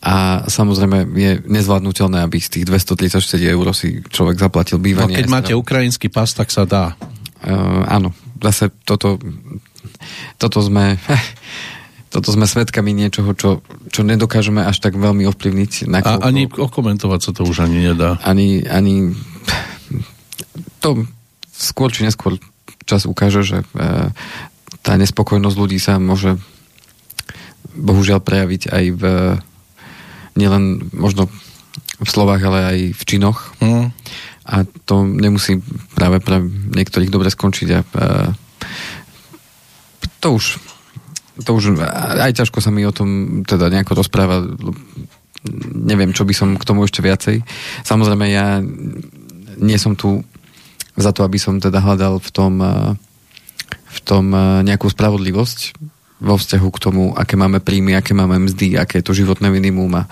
a samozrejme je nezvládnutelné, aby z tých 234 eur si človek zaplatil bývanie. No, keď máte ukrajinský pas, tak sa dá. Uh, áno, zase toto, toto sme... toto sme svedkami niečoho, čo, čo nedokážeme až tak veľmi ovplyvniť. A ani okomentovať sa to už ani nedá. Ani, ani to skôr či neskôr čas ukáže, že e, tá nespokojnosť ľudí sa môže bohužiaľ prejaviť aj v nielen možno v slovách, ale aj v činoch. Mm. A to nemusí práve pre niektorých dobre skončiť. A, a to už to už aj ťažko sa mi o tom teda nejako rozpráva. Neviem, čo by som k tomu ešte viacej. Samozrejme, ja nie som tu za to, aby som teda hľadal v tom, v tom nejakú spravodlivosť vo vzťahu k tomu, aké máme príjmy, aké máme mzdy, aké je to životné minimum a,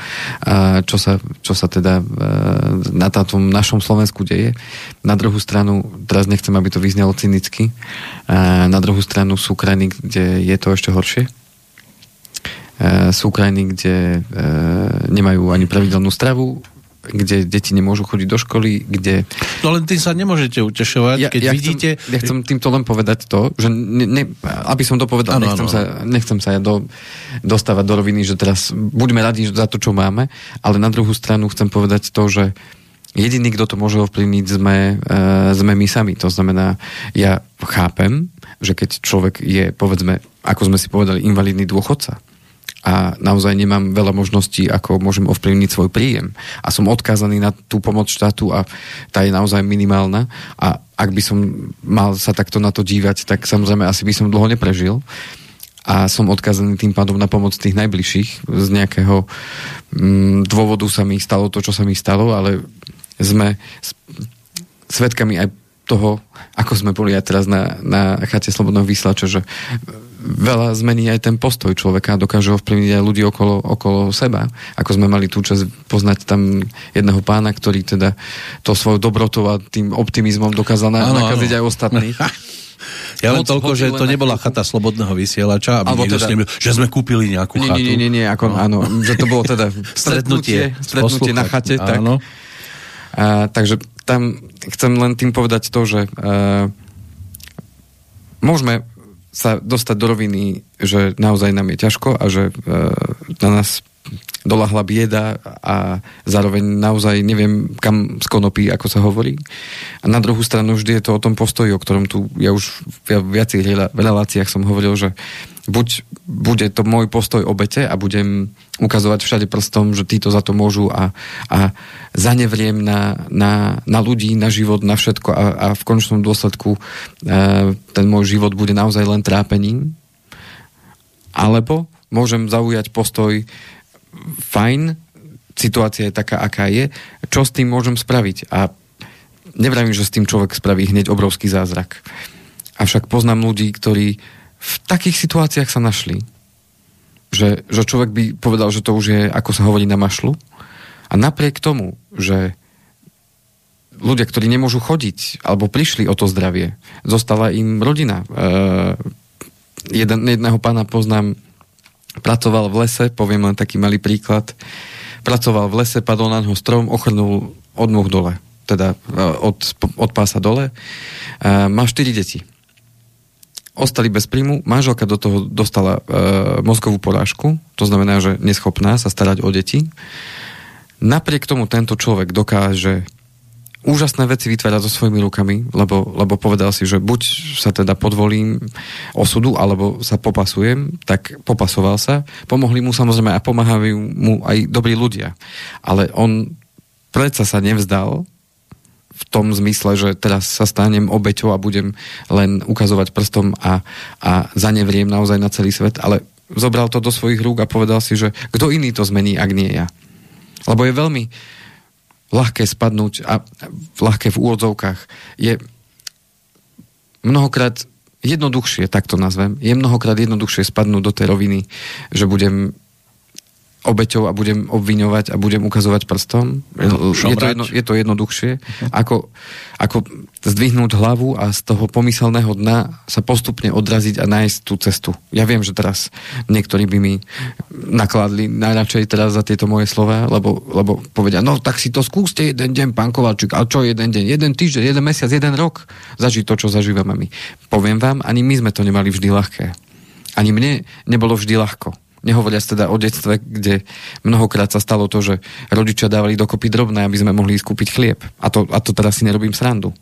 čo, sa, čo sa teda e, na tom našom Slovensku deje. Na druhú stranu, teraz nechcem, aby to vyznelo cynicky, a na druhú stranu sú krajiny, kde je to ešte horšie. E, sú krajiny, kde e, nemajú ani pravidelnú stravu, kde deti nemôžu chodiť do školy, kde... No len tým sa nemôžete utešovať, ja, keď ja vidíte... Chcem, ja chcem týmto len povedať to, že ne, ne, aby som to povedal, ano, nechcem, ano. Sa, nechcem sa ja do, dostávať do roviny, že teraz buďme radi za to, čo máme, ale na druhú stranu chcem povedať to, že jediný, kto to môže ovplyvniť, sme, uh, sme my sami. To znamená, ja chápem, že keď človek je, povedzme, ako sme si povedali, invalidný dôchodca, a naozaj nemám veľa možností, ako môžem ovplyvniť svoj príjem. A som odkázaný na tú pomoc štátu a tá je naozaj minimálna. A ak by som mal sa takto na to dívať, tak samozrejme asi by som dlho neprežil. A som odkázaný tým pádom na pomoc tých najbližších. Z nejakého mm, dôvodu sa mi stalo to, čo sa mi stalo, ale sme svetkami aj toho, ako sme boli aj teraz na, na chate Slobodného vyslača, že veľa zmení aj ten postoj človeka a dokáže ovplyvniť aj ľudí okolo, okolo seba. Ako sme mali tú čas poznať tam jedného pána, ktorý teda to svojou dobrotou a tým optimizmom dokázal na, ano, nakaziť ano. aj ostatných. Ja len toľko, že to nebola chata slobodného vysielača, aby niekto teda, že sme kúpili nejakú nie, chatu. Nie, nie, nie, ako, no. áno, že to bolo teda stretnutie, stretnutie na chate. Tak, a, takže tam chcem len tým povedať to, že uh, môžeme sa dostať do roviny, že naozaj nám je ťažko a že e, na nás dolahla bieda a zároveň naozaj neviem, kam skonopí, ako sa hovorí. A na druhú stranu vždy je to o tom postoji, o ktorom tu ja už v viacerých reláciách som hovoril, že buď bude to môj postoj obete a budem ukazovať všade prstom, že títo za to môžu a, a zanevriem na, na, na ľudí, na život, na všetko a, a v končnom dôsledku e, ten môj život bude naozaj len trápením. Alebo môžem zaujať postoj fajn, situácia je taká, aká je, čo s tým môžem spraviť? A nevravím, že s tým človek spraví hneď obrovský zázrak. Avšak poznám ľudí, ktorí v takých situáciách sa našli, že, že človek by povedal, že to už je, ako sa hovorí, na mašlu. A napriek tomu, že ľudia, ktorí nemôžu chodiť, alebo prišli o to zdravie, zostala im rodina. E, jeden, jedného pána poznám, pracoval v lese, poviem len taký malý príklad, pracoval v lese, padol na neho strom, ochrnul od nôh dole, teda e, od, od pása dole. E, má štyri deti ostali bez príjmu, manželka do toho dostala e, mozgovú porážku, to znamená, že neschopná sa starať o deti. Napriek tomu tento človek dokáže úžasné veci vytvárať so svojimi rukami, lebo, lebo povedal si, že buď sa teda podvolím osudu, alebo sa popasujem, tak popasoval sa. Pomohli mu samozrejme a pomáhajú mu aj dobrí ľudia. Ale on predsa sa nevzdal v tom zmysle, že teraz sa stanem obeťou a budem len ukazovať prstom a, a zanevriem naozaj na celý svet, ale zobral to do svojich rúk a povedal si, že kto iný to zmení, ak nie ja. Lebo je veľmi ľahké spadnúť a ľahké v úvodzovkách. Je mnohokrát jednoduchšie, tak to nazvem, je mnohokrát jednoduchšie spadnúť do tej roviny, že budem obeťou a budem obviňovať a budem ukazovať prstom. Je to, jedno, je to jednoduchšie, uh-huh. ako, ako zdvihnúť hlavu a z toho pomyselného dna sa postupne odraziť a nájsť tú cestu. Ja viem, že teraz niektorí by mi nakladli najradšej teraz za tieto moje slova, lebo, lebo povedia, no tak si to skúste jeden deň, pán Kovalčík, ale čo jeden deň, jeden týždeň, jeden mesiac, jeden rok, zažiť to, čo zažívame my. Poviem vám, ani my sme to nemali vždy ľahké. Ani mne nebolo vždy ľahko Nehovoriac teda o detstve, kde mnohokrát sa stalo to, že rodičia dávali dokopy drobné, aby sme mohli skúpiť chlieb. A to, a to teraz si nerobím srandu.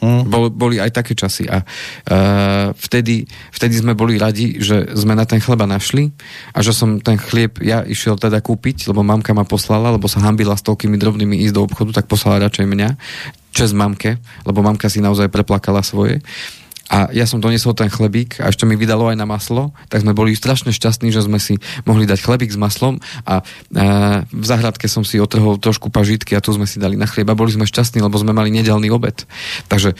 Hmm. Bol, boli aj také časy a uh, vtedy, vtedy sme boli radi, že sme na ten chleba našli a že som ten chlieb ja išiel teda kúpiť, lebo mamka ma poslala, lebo sa hambila s toľkými drobnými ísť do obchodu, tak poslala radšej mňa. Čes mamke, lebo mamka si naozaj preplakala svoje. A ja som doniesol ten chlebík a ešte mi vydalo aj na maslo, tak sme boli strašne šťastní, že sme si mohli dať chlebík s maslom a e, v zahradke som si otrhol trošku pažitky a tu sme si dali na chlieb a boli sme šťastní, lebo sme mali nedelný obed. Takže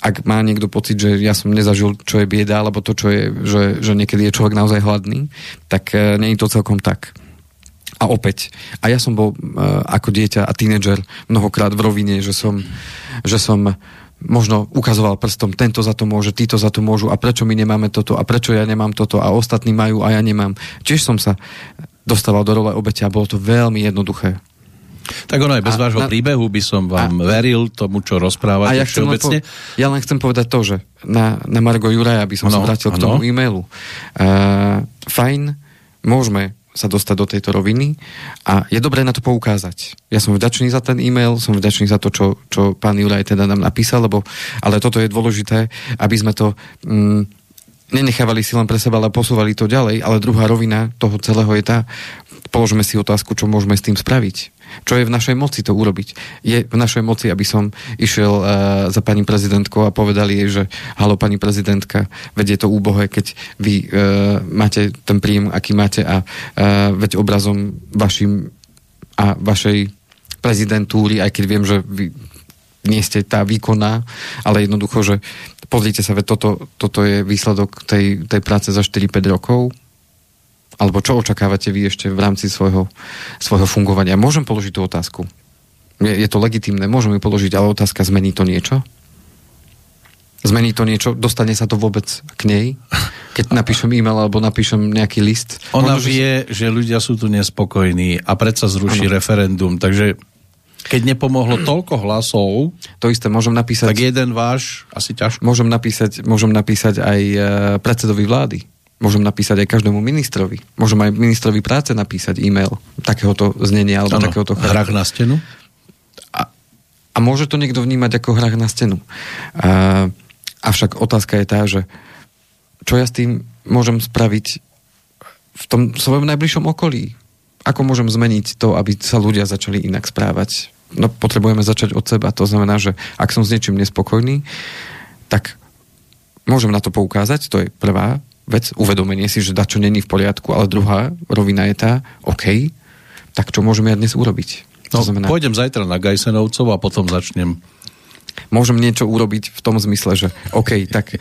ak má niekto pocit, že ja som nezažil, čo je bieda, alebo to, čo je, že, že niekedy je človek naozaj hladný, tak e, nie to celkom tak. A opäť, a ja som bol e, ako dieťa a tínedžer mnohokrát v rovine, že som, že som možno ukazoval prstom, tento za to môže, títo za to môžu a prečo my nemáme toto a prečo ja nemám toto a ostatní majú a ja nemám. Tiež som sa dostával do role obete a bolo to veľmi jednoduché. Tak ono aj bez a vášho na, príbehu by som vám a, veril tomu, čo rozprávate ja všeobecne. Len po, ja len chcem povedať to, že na, na Margo Juraja by som ano, sa vrátil ano. k tomu e-mailu. Uh, fajn, môžeme sa dostať do tejto roviny a je dobré na to poukázať. Ja som vďačný za ten e-mail, som vďačný za to, čo, čo pán Juraj teda nám napísal, lebo, ale toto je dôležité, aby sme to mm, nenechávali si len pre seba, ale posúvali to ďalej, ale druhá rovina toho celého je tá, položme si otázku, čo môžeme s tým spraviť. Čo je v našej moci to urobiť? Je v našej moci, aby som išiel uh, za pani prezidentkou a povedali jej, že halo pani prezidentka, vedie to úbohé, keď vy uh, máte ten príjem, aký máte a uh, veď obrazom vašim a vašej prezidentúry, aj keď viem, že vy nie ste tá výkonná, ale jednoducho, že pozrite sa, veď toto, toto je výsledok tej, tej práce za 4-5 rokov, alebo čo očakávate vy ešte v rámci svojho, svojho fungovania? Môžem položiť tú otázku. Je, je to legitimné, môžem ju položiť, ale otázka, zmení to niečo? Zmení to niečo? Dostane sa to vôbec k nej? Keď napíšem e-mail alebo napíšem nejaký list? Ona Možno, vie, že... že ľudia sú tu nespokojní a predsa zruší ano. referendum, takže keď nepomohlo toľko hlasov, to isté môžem napísať... Tak jeden váš asi ťažko. Môžem napísať, môžem napísať aj e, predsedovi vlády. Môžem napísať aj každému ministrovi. Môžem aj ministrovi práce napísať e-mail takéhoto znenia alebo ano, takéhoto Hrách na stenu? A, a môže to niekto vnímať ako hrách na stenu. A, avšak otázka je tá, že čo ja s tým môžem spraviť v tom svojom najbližšom okolí? Ako môžem zmeniť to, aby sa ľudia začali inak správať? No potrebujeme začať od seba. To znamená, že ak som s niečím nespokojný, tak môžem na to poukázať, to je prvá vec, uvedomenie si, že dačo není v poriadku, ale druhá rovina je tá, OK, tak čo môžeme ja dnes urobiť? No, znamená, pôjdem zajtra na Gajsenovcov a potom začnem môžem niečo urobiť v tom zmysle, že OK, tak...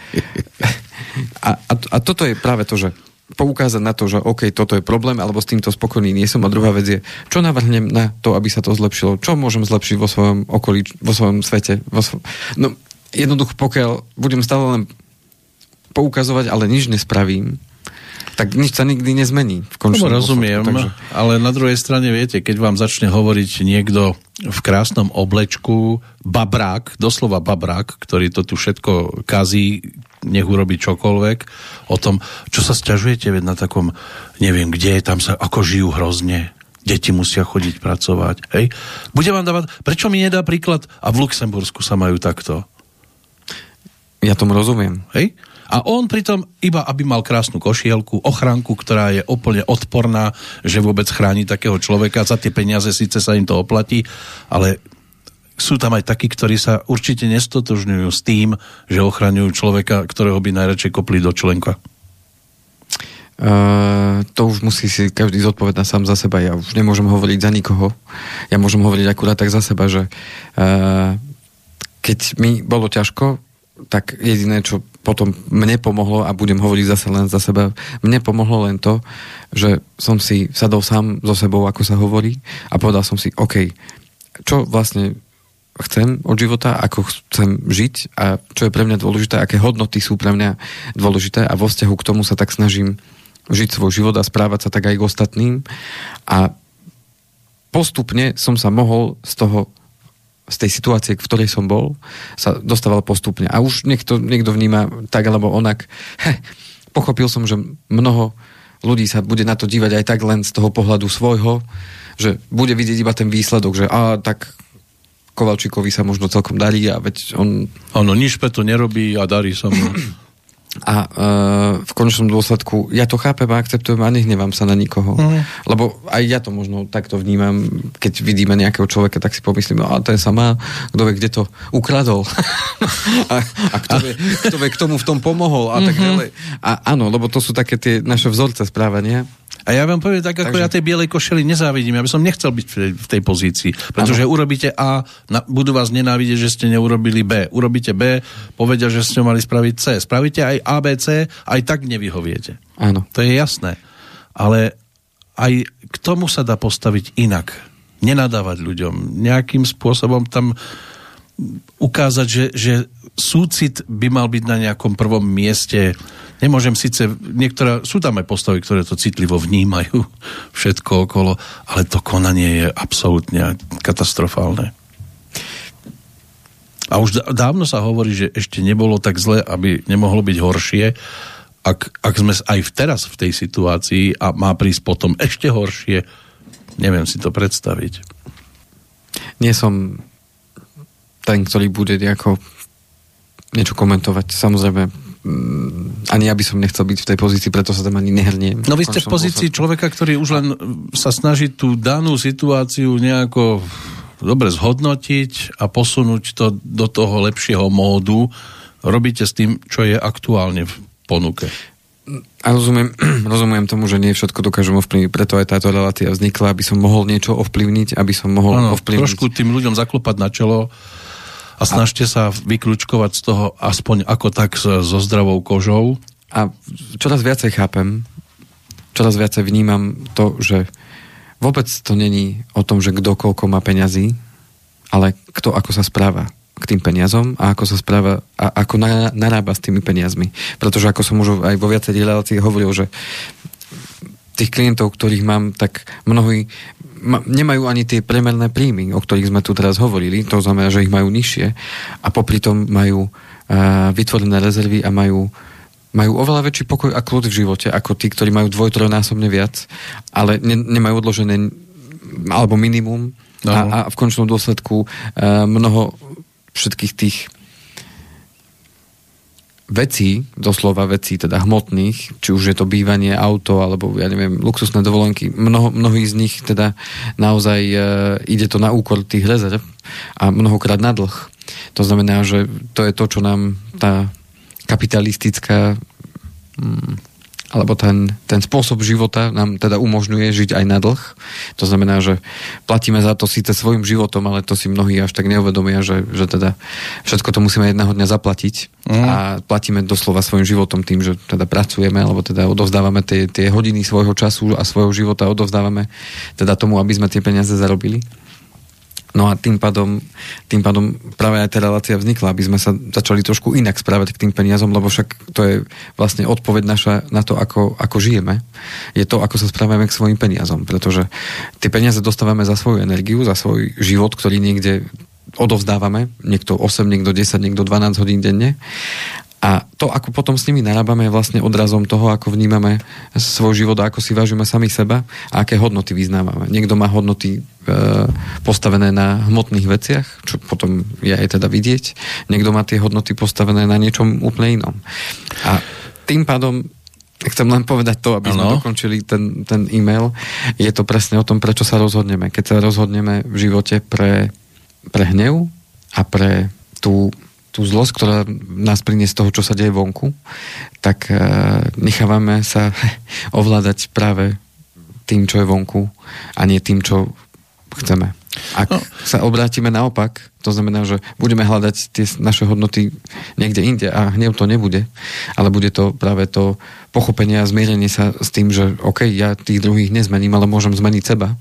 A, a, a toto je práve to, že poukázať na to, že OK, toto je problém, alebo s týmto spokojný nie som. A druhá vec je, čo navrhnem na to, aby sa to zlepšilo? Čo môžem zlepšiť vo svojom okolí, vo svojom svete? Vo svo... No, jednoducho, pokiaľ budem stále len poukazovať, ale nič nespravím, tak nič sa nikdy nezmení. V no, rozumiem, takže... ale na druhej strane viete, keď vám začne hovoriť niekto v krásnom oblečku, babrák, doslova babrák, ktorý to tu všetko kazí, nech urobí čokoľvek, o tom, čo sa stiažujete veď na takom, neviem kde, tam sa ako žijú hrozne, deti musia chodiť pracovať, hej. Bude vám dávať, prečo mi nedá príklad, a v Luxembursku sa majú takto? Ja tomu rozumiem. Hej? A on pritom, iba aby mal krásnu košielku, ochranku, ktorá je úplne odporná, že vôbec chráni takého človeka, za tie peniaze síce sa im to oplatí, ale sú tam aj takí, ktorí sa určite nestotožňujú s tým, že ochraňujú človeka, ktorého by najradšej kopli do členka. Uh, to už musí si každý zodpovedať sám za seba. Ja už nemôžem hovoriť za nikoho. Ja môžem hovoriť akurát tak za seba, že uh, keď mi bolo ťažko, tak jediné, čo potom mne pomohlo, a budem hovoriť zase len za seba, mne pomohlo len to, že som si sadol sám so sebou, ako sa hovorí, a povedal som si, OK, čo vlastne chcem od života, ako chcem žiť a čo je pre mňa dôležité, aké hodnoty sú pre mňa dôležité a vo vzťahu k tomu sa tak snažím žiť svoj život a správať sa tak aj k ostatným. A postupne som sa mohol z toho z tej situácie, v ktorej som bol, sa dostával postupne. A už niekto, niekto vníma tak alebo onak. He, pochopil som, že mnoho ľudí sa bude na to dívať aj tak len z toho pohľadu svojho, že bude vidieť iba ten výsledok, že a tak Kovalčíkovi sa možno celkom darí a veď on... Áno, nič to nerobí a darí sa mu. A uh, v konečnom dôsledku ja to chápem a akceptujem a nehnevám sa na nikoho. Mm. Lebo aj ja to možno takto vnímam, keď vidíme nejakého človeka, tak si pomyslím, no a ten sa má, kto vie, kde to ukradol. a, a kto, vie, kto vie, k tomu v tom pomohol a mm-hmm. tak mhm. ďalej. A áno, lebo to sú také tie naše vzorce správania. A ja vám poviem, tak ako Takže... ja tej bielej košeli nezávidím, ja by som nechcel byť v tej, v tej pozícii. Pretože ano. urobíte A, na, budú vás nenávidieť, že ste neurobili B. Urobíte B, povedia, že ste mali spraviť C. Spravíte aj A, B, C, aj tak nevyhoviete. Áno. To je jasné. Ale aj k tomu sa dá postaviť inak. Nenadávať ľuďom. Nejakým spôsobom tam ukázať, že, že súcit by mal byť na nejakom prvom mieste Nemôžem síce, niektoré, sú tam aj postavy, ktoré to citlivo vnímajú, všetko okolo, ale to konanie je absolútne katastrofálne. A už dávno sa hovorí, že ešte nebolo tak zle, aby nemohlo byť horšie. Ak, ak sme aj teraz v tej situácii a má prísť potom ešte horšie, neviem si to predstaviť. Nie som ten, ktorý bude nejako niečo komentovať. Samozrejme, Mm, ani ja by som nechcel byť v tej pozícii, preto sa tam ani nehrniem. No vy ste v pozícii dôsledku. človeka, ktorý už len sa snaží tú danú situáciu nejako dobre zhodnotiť a posunúť to do toho lepšieho módu. Robíte s tým, čo je aktuálne v ponuke. A rozumiem, rozumiem tomu, že nie všetko dokážem ovplyvniť, preto aj táto relácia vznikla, aby som mohol niečo ovplyvniť, aby som mohol ano, ovplyvniť. Trošku tým ľuďom zaklopať na čelo, a snažte sa vyklúčkovať z toho aspoň ako tak so zdravou kožou. A čoraz viacej chápem, čoraz viacej vnímam to, že vôbec to není o tom, že kto koľko má peňazí, ale kto ako sa správa k tým peniazom a ako sa správa a ako narába s tými peniazmi. Pretože ako som už aj vo viacerých reláciách hovoril, že tých klientov, ktorých mám, tak mnohí ma, nemajú ani tie premerné príjmy, o ktorých sme tu teraz hovorili, to znamená, že ich majú nižšie a popri tom majú uh, vytvorené rezervy a majú majú oveľa väčší pokoj a kľud v živote ako tí, ktorí majú dvoj, trojnásobne viac, ale ne, nemajú odložené alebo minimum no. a, a v končnom dôsledku uh, mnoho všetkých tých vecí, doslova vecí, teda hmotných, či už je to bývanie, auto, alebo ja neviem, luxusné dovolenky, mnoho, mnohí z nich teda naozaj e, ide to na úkor tých rezerv a mnohokrát na dlh. To znamená, že to je to, čo nám tá kapitalistická mm, alebo ten, ten spôsob života nám teda umožňuje žiť aj na dlh. To znamená, že platíme za to síce svojim životom, ale to si mnohí až tak neuvedomia, že, že teda všetko to musíme jedného dňa zaplatiť mm. a platíme doslova svojim životom tým, že teda pracujeme, alebo teda odovzdávame tie, tie hodiny svojho času a svojho života odovzdávame teda tomu, aby sme tie peniaze zarobili. No a tým pádom, tým pádom práve aj tá relácia vznikla, aby sme sa začali trošku inak správať k tým peniazom, lebo však to je vlastne odpoveď naša na to, ako, ako žijeme. Je to, ako sa správame k svojim peniazom, pretože tie peniaze dostávame za svoju energiu, za svoj život, ktorý niekde odovzdávame, niekto 8, niekto 10, niekto 12 hodín denne a to, ako potom s nimi narábame, je vlastne odrazom toho, ako vnímame svoj život a ako si vážime sami seba a aké hodnoty vyznávame. Niekto má hodnoty e, postavené na hmotných veciach, čo potom je aj teda vidieť. Niekto má tie hodnoty postavené na niečom úplne inom. A tým pádom chcem len povedať to, aby ano. sme dokončili ten, ten e-mail. Je to presne o tom, prečo sa rozhodneme. Keď sa rozhodneme v živote pre, pre hnev a pre tú tú zlosť, ktorá nás plinie z toho, čo sa deje vonku, tak uh, nechávame sa ovládať práve tým, čo je vonku a nie tým, čo chceme. Ak no. sa obrátime naopak, to znamená, že budeme hľadať tie naše hodnoty niekde inde a hnev to nebude, ale bude to práve to pochopenie a zmierenie sa s tým, že OK, ja tých druhých nezmením, ale môžem zmeniť seba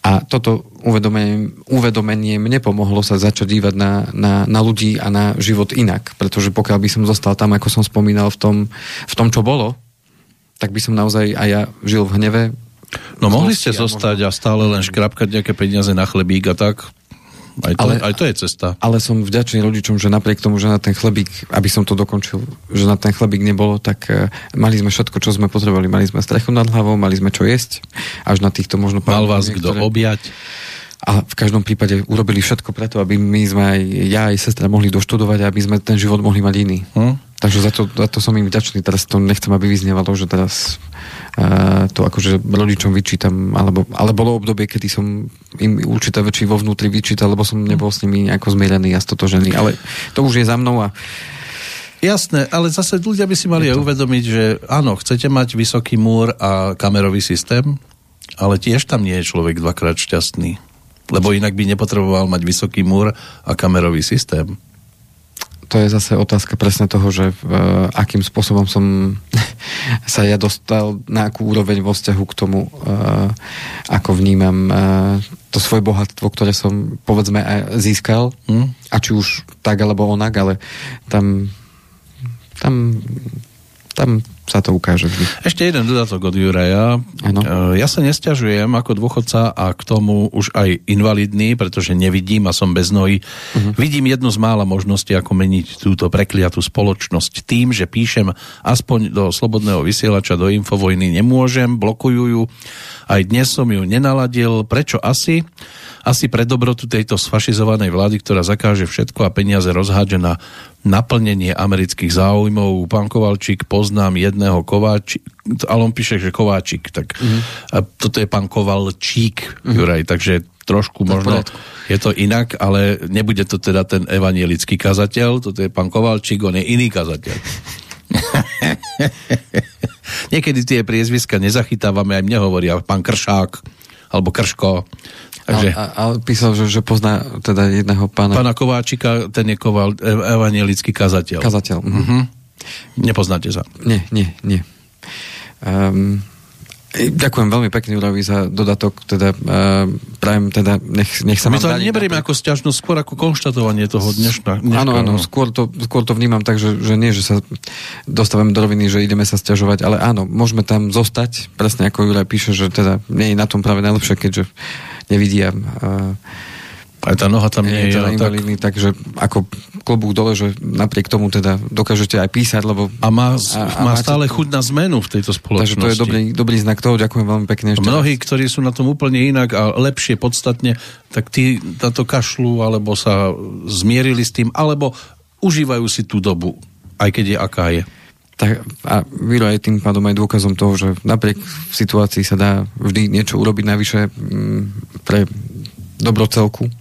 a toto uvedomenie, uvedomenie mne pomohlo sa začať dívať na, na, na ľudí a na život inak. Pretože pokiaľ by som zostal tam, ako som spomínal, v tom, v tom čo bolo, tak by som naozaj aj ja žil v hneve. No mohli ste zostať a stále len škrapkať nejaké peniaze na chlebík a tak? Aj to, ale, aj to je cesta. Ale som vďačný rodičom, že napriek tomu, že na ten chlebík, aby som to dokončil, že na ten chlebík nebolo, tak uh, mali sme všetko, čo sme potrebovali. Mali sme strechu nad hlavou, mali sme čo jesť, až na týchto možno... Mal vás niektoré... kto objať? ale v každom prípade urobili všetko preto, aby my sme aj ja aj sestra mohli doštudovať a aby sme ten život mohli mať iný. Hm? Takže za to, za to som im vďačný. Teraz to nechcem, aby vyznievalo, že teraz uh, to akože rodičom vyčítam, alebo, ale bolo obdobie, kedy som im určité väčší vo vnútri vyčítal, lebo som nebol s nimi nejako zmierený a stotožený. Ale to už je za mnou a Jasné, ale zase ľudia by si mali aj uvedomiť, že áno, chcete mať vysoký múr a kamerový systém, ale tiež tam nie je človek dvakrát šťastný. Lebo inak by nepotreboval mať vysoký múr a kamerový systém to je zase otázka presne toho, že uh, akým spôsobom som sa ja dostal na akú úroveň vo vzťahu k tomu, uh, ako vnímam uh, to svoje bohatstvo, ktoré som povedzme získal. Mm. A či už tak alebo onak, ale tam tam tam sa to ukáže vždy. Ešte jeden dodatok od Juraja. Ano. E, ja sa nesťažujem ako dôchodca a k tomu už aj invalidný, pretože nevidím a som bez nohy. Uh-huh. Vidím jednu z mála možností, ako meniť túto prekliatú spoločnosť tým, že píšem aspoň do slobodného vysielača, do Infovojny nemôžem, blokujú ju. Aj dnes som ju nenaladil. Prečo asi? Asi pre dobrotu tejto sfašizovanej vlády, ktorá zakáže všetko a peniaze rozhádže na naplnenie amerických záujmov. Pán Kovalčík, poznám jedného Kováčik, ale on píše, že Kováčik, tak mm-hmm. a toto je pán Kovalčík, mm-hmm. Juraj, takže trošku tak možno je to inak, ale nebude to teda ten evanielický kazateľ, toto je pán Kovalčík, on je iný kazateľ. Niekedy tie priezviska nezachytávame, aj mne hovoria pán Kršák, alebo Krško. Takže... A, a, a písal, že, že pozná teda jedného pána... Pána Kováčika, ten je koval, evangelický kazateľ. Kazateľ. Uh-huh. Nepoznáte sa? Nie, nie, nie. Um, Ďakujem veľmi pekne Urovi za dodatok, teda uh, prajem teda, nech, nech sa My to ani neberieme ako stiažnosť, skôr ako konštatovanie toho dnešná. Áno, áno, skôr to, skôr to vnímam tak, že, že nie, že sa dostávame do roviny, že ideme sa stiažovať, ale áno, môžeme tam zostať, presne ako Juraj píše, že teda nie je na tom práve najlepšie, keďže nevidia. Aj tá noha tam nie je. je tak... takže ako klobúk dole, že napriek tomu teda dokážete aj písať, lebo... A má, a, a má stále to... chuť na zmenu v tejto spoločnosti. Takže to je dobrý, dobrý znak toho, ďakujem veľmi pekne. Ešte Mnohí, raz. ktorí sú na tom úplne inak a lepšie podstatne, tak tí na to kašľú, alebo sa zmierili s tým, alebo užívajú si tú dobu, aj keď je aká je. Tak a Viro je tým pádom aj dôkazom toho, že napriek situácii sa dá vždy niečo urobiť navyše mm, pre dobro celku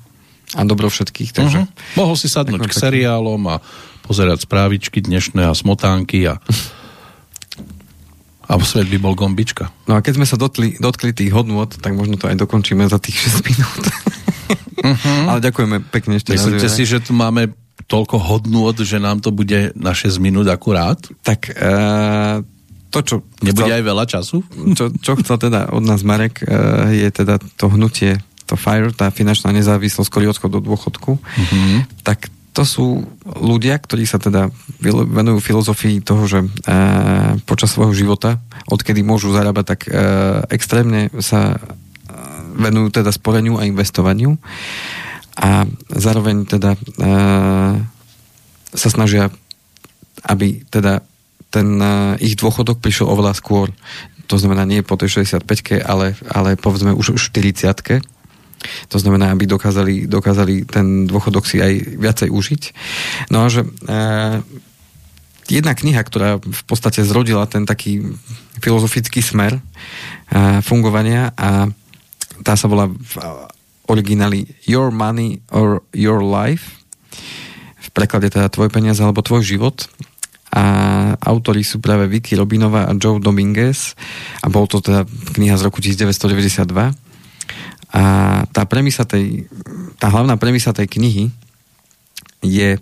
a dobro všetkých. Takže, uh-huh. Mohol si sadnúť k seriálom a pozerať správičky dnešné a smotánky a a svet by bol gombička. No a keď sme sa dotkli, dotkli tých hodnôt, tak možno to aj dokončíme za tých 6 minút. Uh-huh. Ale ďakujeme pekne ešte. Myslíte si, že tu máme toľko hodnôt, že nám to bude na 6 minút akurát? Tak uh, to, čo... Nebude chcel, aj veľa času? Čo, čo chcel teda od nás Marek, uh, je teda to hnutie to FIRE, tá finančná nezávislosť, ktorý odchod do dôchodku, mm-hmm. tak to sú ľudia, ktorí sa teda venujú filozofii toho, že e, počas svojho života, odkedy môžu zarábať, tak e, extrémne sa e, venujú teda sporeniu a investovaniu a zároveň teda e, sa snažia, aby teda ten e, ich dôchodok prišiel oveľa skôr. To znamená nie po tej 65 ale, ale povedzme už v 40 to znamená, aby dokázali, dokázali ten dôchodok si aj viacej užiť. No a že e, jedna kniha, ktorá v podstate zrodila ten taký filozofický smer e, fungovania a tá sa volá origináli Your Money or Your Life. V preklade teda Tvoj peniaze alebo Tvoj život. A autori sú práve Vicky Robinová a Joe Dominguez. A bol to teda kniha z roku 1992 a tá premisa tej, tá hlavná premisa tej knihy je,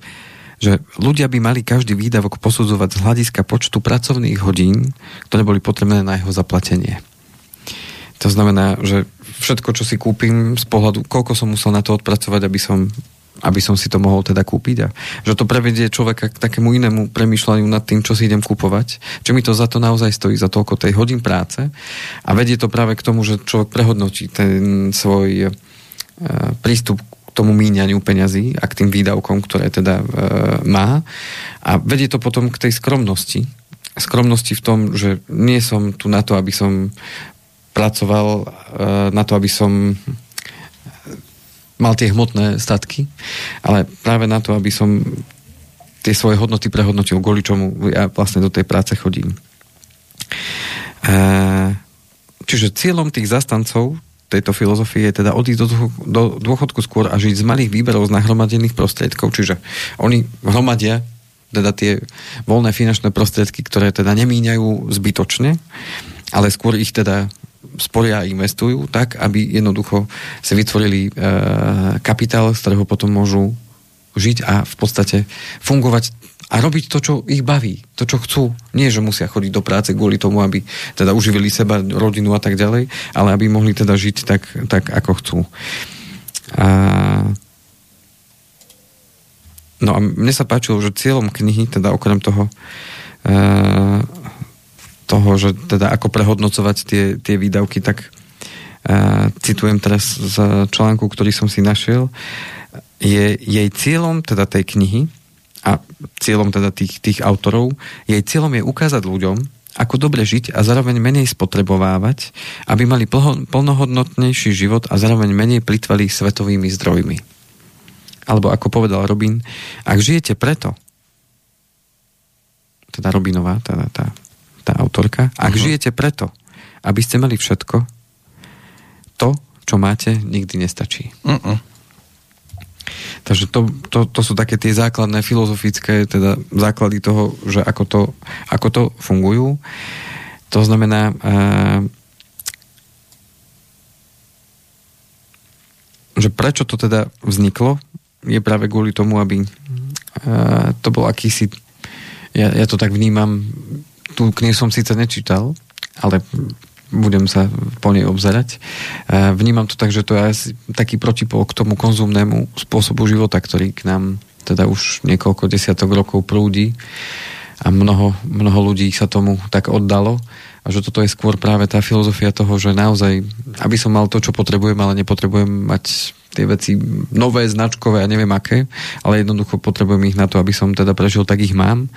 že ľudia by mali každý výdavok posudzovať z hľadiska počtu pracovných hodín, ktoré boli potrebné na jeho zaplatenie. To znamená, že všetko, čo si kúpim z pohľadu, koľko som musel na to odpracovať, aby som aby som si to mohol teda kúpiť. A že to prevedie človeka k takému inému premýšľaniu nad tým, čo si idem kúpovať, čo mi to za to naozaj stojí, za toľko tej hodín práce. A vedie to práve k tomu, že človek prehodnotí ten svoj e, prístup k tomu míňaniu peňazí a k tým výdavkom, ktoré teda e, má. A vedie to potom k tej skromnosti. Skromnosti v tom, že nie som tu na to, aby som pracoval e, na to, aby som mal tie hmotné statky, ale práve na to, aby som tie svoje hodnoty prehodnotil, kvôli čomu ja vlastne do tej práce chodím. E, čiže cieľom tých zastancov tejto filozofie je teda odísť do dôchodku skôr a žiť z malých výberov z nahromadených prostriedkov. Čiže oni hromadia teda tie voľné finančné prostriedky, ktoré teda nemíňajú zbytočne, ale skôr ich teda sporia a investujú tak, aby jednoducho si vytvorili e, kapitál, z ktorého potom môžu žiť a v podstate fungovať a robiť to, čo ich baví, to, čo chcú. Nie, že musia chodiť do práce kvôli tomu, aby teda uživili seba, rodinu a tak ďalej, ale aby mohli teda žiť tak, tak ako chcú. A... No a mne sa páčilo, že cieľom knihy, teda okrem toho, e, toho, že teda ako prehodnocovať tie, tie výdavky, tak e, citujem teraz z článku, ktorý som si našiel, je jej cieľom teda tej knihy a cieľom teda tých, tých autorov, jej cieľom je ukázať ľuďom, ako dobre žiť a zároveň menej spotrebovávať, aby mali plho, plnohodnotnejší život a zároveň menej plitvali svetovými zdrojmi. Alebo ako povedal Robin, ak žijete preto, teda Robinová, tá, tá, tá autorka, ak uh-huh. žijete preto, aby ste mali všetko, to, čo máte, nikdy nestačí. Uh-uh. Takže to, to, to sú také tie základné filozofické teda základy toho, že ako to, ako to fungujú. To znamená, uh, že prečo to teda vzniklo, je práve kvôli tomu, aby uh, to bol akýsi, ja, ja to tak vnímam, tú knihu som síce nečítal, ale budem sa po nej obzerať. Vnímam to tak, že to je asi taký protipol k tomu konzumnému spôsobu života, ktorý k nám teda už niekoľko desiatok rokov prúdi a mnoho, mnoho ľudí sa tomu tak oddalo a že toto je skôr práve tá filozofia toho, že naozaj, aby som mal to, čo potrebujem, ale nepotrebujem mať tie veci nové, značkové a neviem aké, ale jednoducho potrebujem ich na to, aby som teda prežil, tak ich mám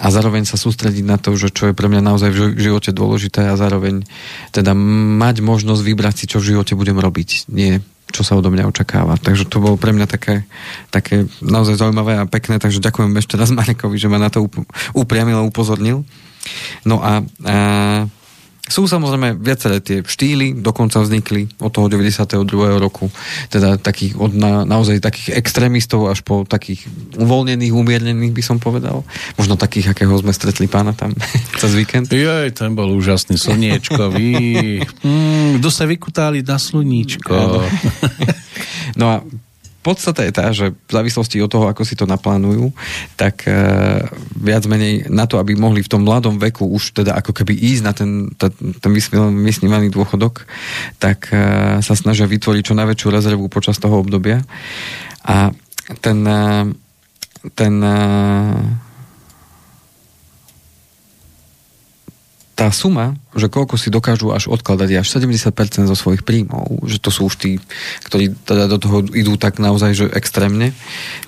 a zároveň sa sústrediť na to, že čo je pre mňa naozaj v živote dôležité a zároveň teda mať možnosť vybrať si, čo v živote budem robiť. Nie čo sa odo mňa očakáva. Takže to bolo pre mňa také, také naozaj zaujímavé a pekné, takže ďakujem ešte raz Marekovi, že ma na to upriamil a upozornil. No a, a sú samozrejme viaceré tie štýly, dokonca vznikli od toho 92. roku, teda takých od na, naozaj takých extrémistov až po takých uvoľnených, umiernených by som povedal. Možno takých, akého sme stretli pána tam cez víkend. Jej, ten bol úžasný, slniečkový. mm, kto sa vykutáli na sluníčko. no a podstata je tá, že v závislosti od toho, ako si to naplánujú, tak e, viac menej na to, aby mohli v tom mladom veku už teda ako keby ísť na ten, ta, ten vysnívaný dôchodok, tak e, sa snažia vytvoriť čo najväčšiu rezervu počas toho obdobia. A ten, e, ten tá suma, že koľko si dokážu až odkladať, je až 70% zo svojich príjmov, že to sú už tí, ktorí teda do toho idú tak naozaj, že extrémne.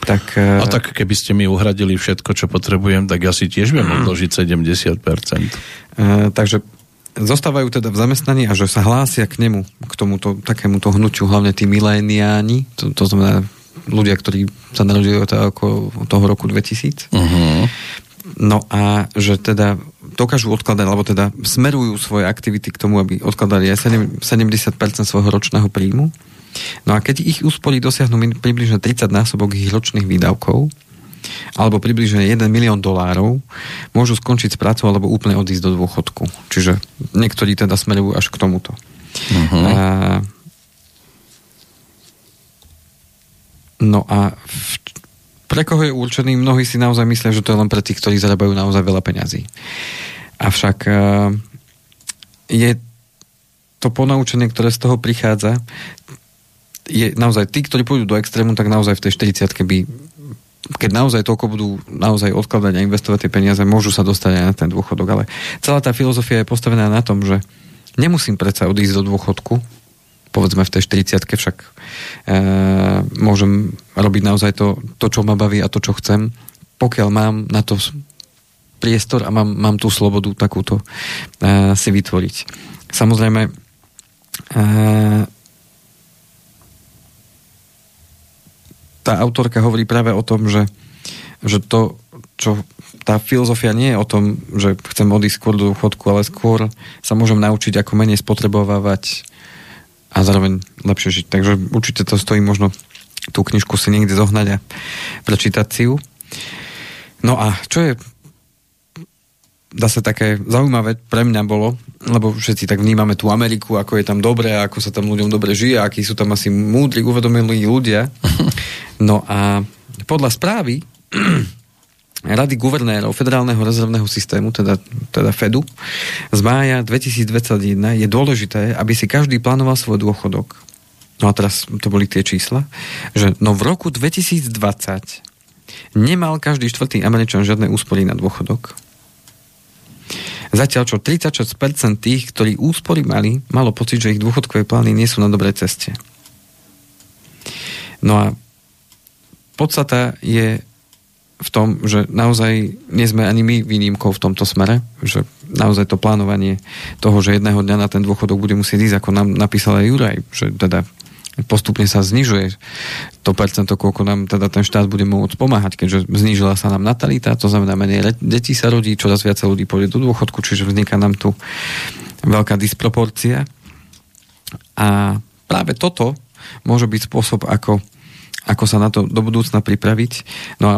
Tak, e, A tak keby ste mi uhradili všetko, čo potrebujem, tak ja si tiež viem odložiť 70%. Uh, takže zostávajú teda v zamestnaní a že sa hlásia k nemu, k tomuto takémuto hnutiu, hlavne tí miléniáni, to, to znamená ľudia, ktorí sa narodili od toho roku 2000. Uh-huh. No a že teda dokážu odkladať, alebo teda smerujú svoje aktivity k tomu, aby odkladali aj 70% svojho ročného príjmu. No a keď ich úspory dosiahnu približne 30 násobok ich ročných výdavkov, alebo približne 1 milión dolárov, môžu skončiť s prácou alebo úplne odísť do dôchodku. Čiže niektorí teda smerujú až k tomuto. Uh-huh. A, no a v, pre koho je určený? Mnohí si naozaj myslia, že to je len pre tých, ktorí zarábajú naozaj veľa peňazí. Avšak uh, je to ponaučenie, ktoré z toho prichádza, je naozaj tí, ktorí pôjdu do extrému, tak naozaj v tej 40 by keď naozaj toľko budú naozaj odkladať a investovať tie peniaze, môžu sa dostať aj na ten dôchodok. Ale celá tá filozofia je postavená na tom, že nemusím predsa odísť do dôchodku, povedzme v tej 40 však e, môžem robiť naozaj to, to, čo ma baví a to, čo chcem, pokiaľ mám na to priestor a mám, mám tú slobodu takúto uh, si vytvoriť. Samozrejme, uh, tá autorka hovorí práve o tom, že, že to, čo tá filozofia nie je o tom, že chcem odísť skôr do dôchodku, ale skôr sa môžem naučiť, ako menej spotrebovávať a zároveň lepšie žiť. Takže určite to stojí možno tú knižku si niekde zohnať a prečítať si ju. No a čo je dá sa také zaujímavé pre mňa bolo, lebo všetci tak vnímame tú Ameriku, ako je tam dobre, ako sa tam ľuďom dobre žije, akí sú tam asi múdri, uvedomili ľudia. No a podľa správy Rady guvernérov Federálneho rezervného systému, teda, teda Fedu, z mája 2021 je dôležité, aby si každý plánoval svoj dôchodok. No a teraz to boli tie čísla, že no v roku 2020 nemal každý štvrtý Američan žiadne úspory na dôchodok. Zatiaľ čo 36% tých, ktorí úspory mali, malo pocit, že ich dôchodkové plány nie sú na dobrej ceste. No a podstata je v tom, že naozaj nie sme ani my výnimkou v tomto smere, že naozaj to plánovanie toho, že jedného dňa na ten dôchodok bude musieť ísť, ako nám napísal aj Juraj, že teda postupne sa znižuje to percento, koľko nám teda ten štát bude môcť pomáhať, keďže znížila sa nám natalita, to znamená menej detí sa rodí, čoraz viac ľudí pôjde do dôchodku, čiže vzniká nám tu veľká disproporcia. A práve toto môže byť spôsob, ako, ako sa na to do budúcna pripraviť. No a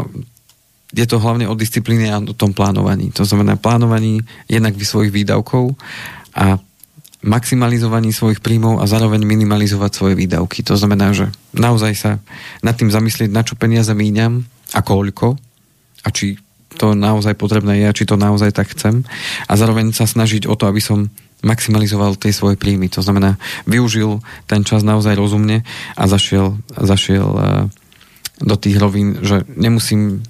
je to hlavne o disciplíne a o tom plánovaní. To znamená plánovaní jednak svojich výdavkov a maximalizovaní svojich príjmov a zároveň minimalizovať svoje výdavky. To znamená, že naozaj sa nad tým zamyslieť, na čo peniaze míňam a koľko a či to naozaj potrebné je a či to naozaj tak chcem a zároveň sa snažiť o to, aby som maximalizoval tie svoje príjmy. To znamená, využil ten čas naozaj rozumne a zašiel, zašiel eh, do tých rovín, že nemusím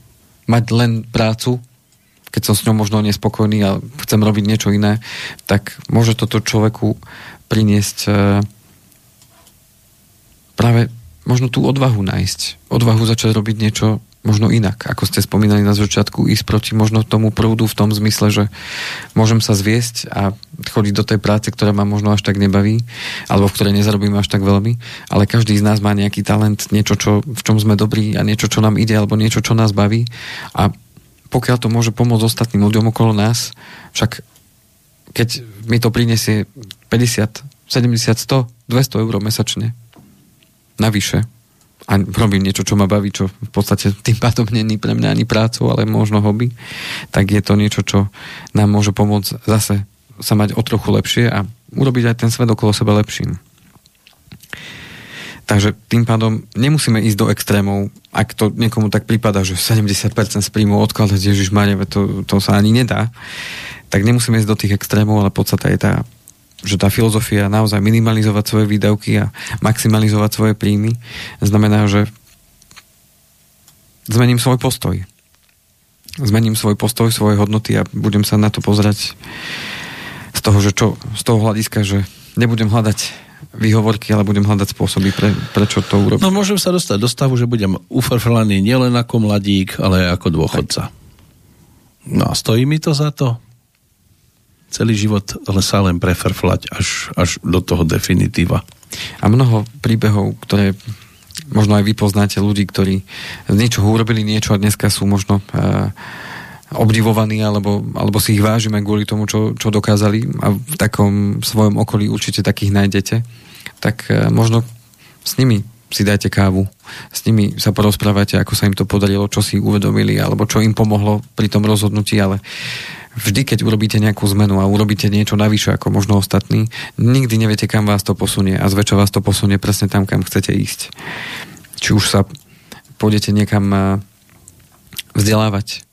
mať len prácu, keď som s ňou možno nespokojný a chcem robiť niečo iné, tak môže toto človeku priniesť e, práve možno tú odvahu nájsť. Odvahu začať robiť niečo možno inak, ako ste spomínali na začiatku, ísť proti možno tomu prúdu v tom zmysle, že môžem sa zviesť a chodiť do tej práce, ktorá ma možno až tak nebaví, alebo v ktorej nezarobím až tak veľmi, ale každý z nás má nejaký talent, niečo, čo, v čom sme dobrí a niečo, čo nám ide, alebo niečo, čo nás baví. A pokiaľ to môže pomôcť ostatným ľuďom okolo nás, však keď mi to prinesie 50, 70, 100, 200 eur mesačne, navyše, a robím niečo, čo ma baví, čo v podstate tým pádom není pre mňa ani prácu, ale možno hobby, tak je to niečo, čo nám môže pomôcť zase sa mať o trochu lepšie a urobiť aj ten svet okolo seba lepším. Takže tým pádom nemusíme ísť do extrémov, ak to niekomu tak prípada, že 70% z príjmu odkladať Ježiš Maria, to, to sa ani nedá, tak nemusíme ísť do tých extrémov, ale podstata je tá, že tá filozofia naozaj minimalizovať svoje výdavky a maximalizovať svoje príjmy znamená, že zmením svoj postoj. Zmením svoj postoj, svoje hodnoty a budem sa na to pozerať z toho, že čo, z toho hľadiska, že nebudem hľadať výhovorky, ale budem hľadať spôsoby, pre, prečo to urobiť. No môžem sa dostať do stavu, že budem ufrflaný nielen ako mladík, ale aj ako dôchodca. Tak. No a stojí mi to za to? Celý život sa len preferflať až, až do toho definitíva. A mnoho príbehov, ktoré možno aj vy poznáte ľudí, ktorí z niečoho urobili niečo a dneska sú možno uh, obdivovaní alebo, alebo si ich vážime kvôli tomu, čo, čo dokázali a v takom svojom okolí určite takých nájdete, tak uh, možno s nimi si dajte kávu, s nimi sa porozprávate, ako sa im to podarilo, čo si uvedomili, alebo čo im pomohlo pri tom rozhodnutí, ale vždy, keď urobíte nejakú zmenu a urobíte niečo navyše ako možno ostatní, nikdy neviete, kam vás to posunie a zväčša vás to posunie presne tam, kam chcete ísť. Či už sa pôjdete niekam vzdelávať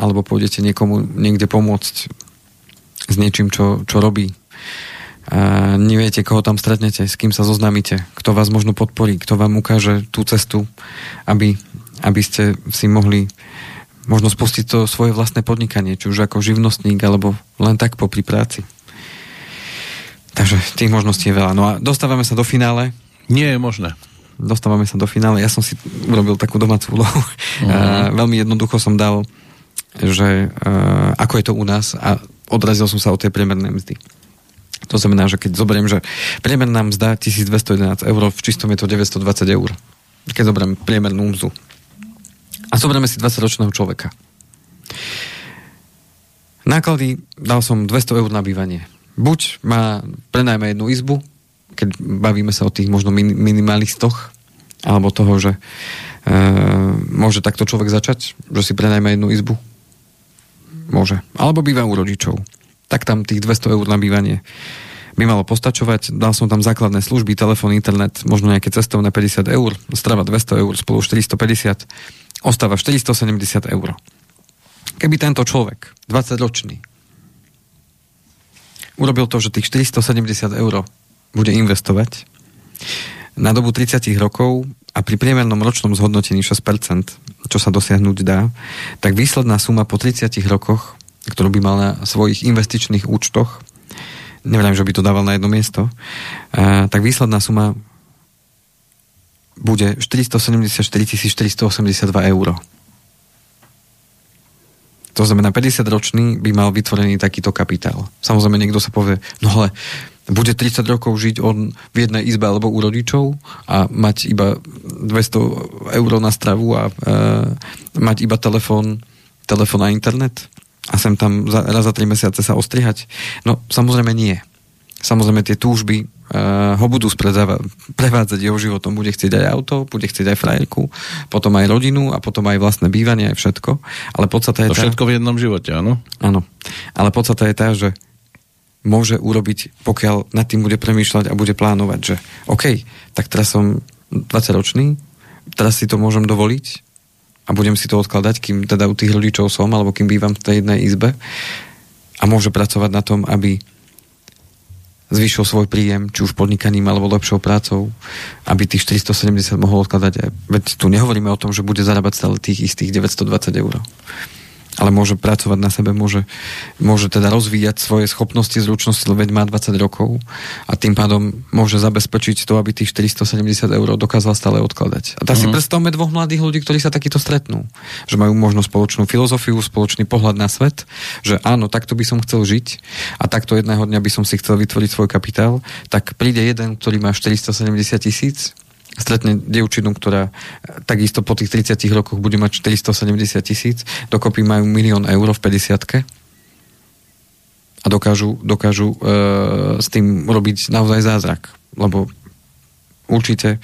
alebo pôjdete niekomu niekde pomôcť s niečím, čo, čo robí. A neviete, koho tam stretnete, s kým sa zoznámite, kto vás možno podporí, kto vám ukáže tú cestu, aby, aby ste si mohli možno spustiť to svoje vlastné podnikanie, či už ako živnostník, alebo len tak po pri práci. Takže tých možností je veľa. No a dostávame sa do finále. Nie je možné. Dostávame sa do finále. Ja som si urobil takú domácu úlohu. Uh-huh. veľmi jednoducho som dal, že uh, ako je to u nás a odrazil som sa od tej priemernej mzdy. To znamená, že keď zoberiem, že priemerná mzda 1211 eur, v čistom je to 920 eur. keď zoberieme priemernú mzdu. A zoberieme si 20-ročného človeka. Náklady dal som 200 eur na bývanie. Buď má prenajme jednu izbu, keď bavíme sa o tých možno minimalistoch, alebo toho, že e, môže takto človek začať, že si prenajme jednu izbu. Môže. Alebo býva u rodičov. Tak tam tých 200 eur na bývanie by malo postačovať. Dal som tam základné služby, telefón, internet, možno nejaké cestovné 50 eur, strava 200 eur, spolu 450, ostáva 470 eur. Keby tento človek, 20-ročný, urobil to, že tých 470 eur bude investovať na dobu 30 rokov a pri priemernom ročnom zhodnotení 6%, čo sa dosiahnuť dá, tak výsledná suma po 30 rokoch, ktorú by mal na svojich investičných účtoch, neviem, že by to dával na jedno miesto, a, tak výsledná suma bude 474 482 eur. To znamená, 50 ročný by mal vytvorený takýto kapitál. Samozrejme, niekto sa povie, no ale bude 30 rokov žiť on v jednej izbe alebo u rodičov a mať iba 200 eur na stravu a e, mať iba telefón, telefón a internet a sem tam za, raz za 3 mesiace sa ostrihať? No, samozrejme nie. Samozrejme tie túžby ho budú prevádzať jeho životom. Bude chcieť aj auto, bude chcieť aj frajerku, potom aj rodinu a potom aj vlastné bývanie, aj všetko. Ale podstata je to tá... všetko v jednom živote, áno? Áno. Ale podstata je tá, že môže urobiť, pokiaľ nad tým bude premýšľať a bude plánovať, že OK, tak teraz som 20 ročný, teraz si to môžem dovoliť a budem si to odkladať, kým teda u tých rodičov som, alebo kým bývam v tej jednej izbe a môže pracovať na tom, aby zvýšil svoj príjem, či už podnikaním alebo lepšou prácou, aby tých 470 mohol odkladať. Veď tu nehovoríme o tom, že bude zarábať stále tých istých 920 eur ale môže pracovať na sebe, môže, môže teda rozvíjať svoje schopnosti, zručnosti, veď má 20 rokov a tým pádom môže zabezpečiť to, aby tých 470 eur dokázal stále odkladať. A tak si mhm. predstavme dvoch mladých ľudí, ktorí sa takýto stretnú. Že majú možno spoločnú filozofiu, spoločný pohľad na svet, že áno, takto by som chcel žiť a takto jedného dňa by som si chcel vytvoriť svoj kapitál, tak príde jeden, ktorý má 470 tisíc stretne dievčinu, ktorá e, takisto po tých 30 rokoch bude mať 470 tisíc, dokopy majú milión eur v 50 a dokážu, dokážu e, s tým robiť naozaj zázrak. Lebo určite e,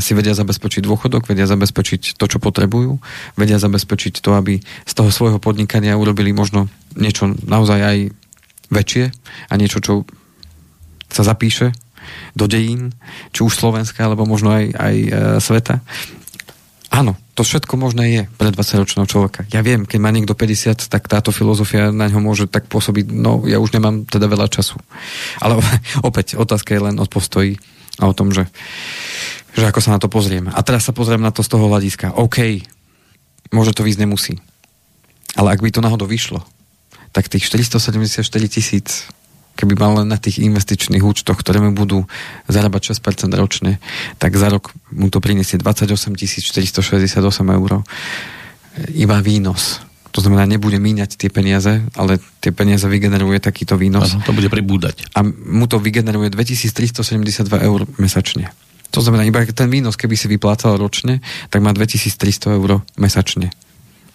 si vedia zabezpečiť dôchodok, vedia zabezpečiť to, čo potrebujú, vedia zabezpečiť to, aby z toho svojho podnikania urobili možno niečo naozaj aj väčšie a niečo, čo sa zapíše do dejín, či už Slovenska, alebo možno aj, aj e, sveta. Áno, to všetko možné je pre 20-ročného človeka. Ja viem, keď má niekto 50, tak táto filozofia na ňo môže tak pôsobiť, no ja už nemám teda veľa času. Ale opäť, otázka je len od postojí a o tom, že, že ako sa na to pozrieme. A teraz sa pozriem na to z toho hľadiska. OK, môže to výsť nemusí. Ale ak by to náhodou vyšlo, tak tých 474 tisíc keby mal len na tých investičných účtoch, ktoré mu budú zarábať 6% ročne, tak za rok mu to priniesie 28 468 eur. Iba výnos. To znamená, nebude míňať tie peniaze, ale tie peniaze vygeneruje takýto výnos. Ano, to bude pribúdať. A mu to vygeneruje 2372 eur mesačne. To znamená, iba ten výnos, keby si vyplácal ročne, tak má 2300 eur mesačne.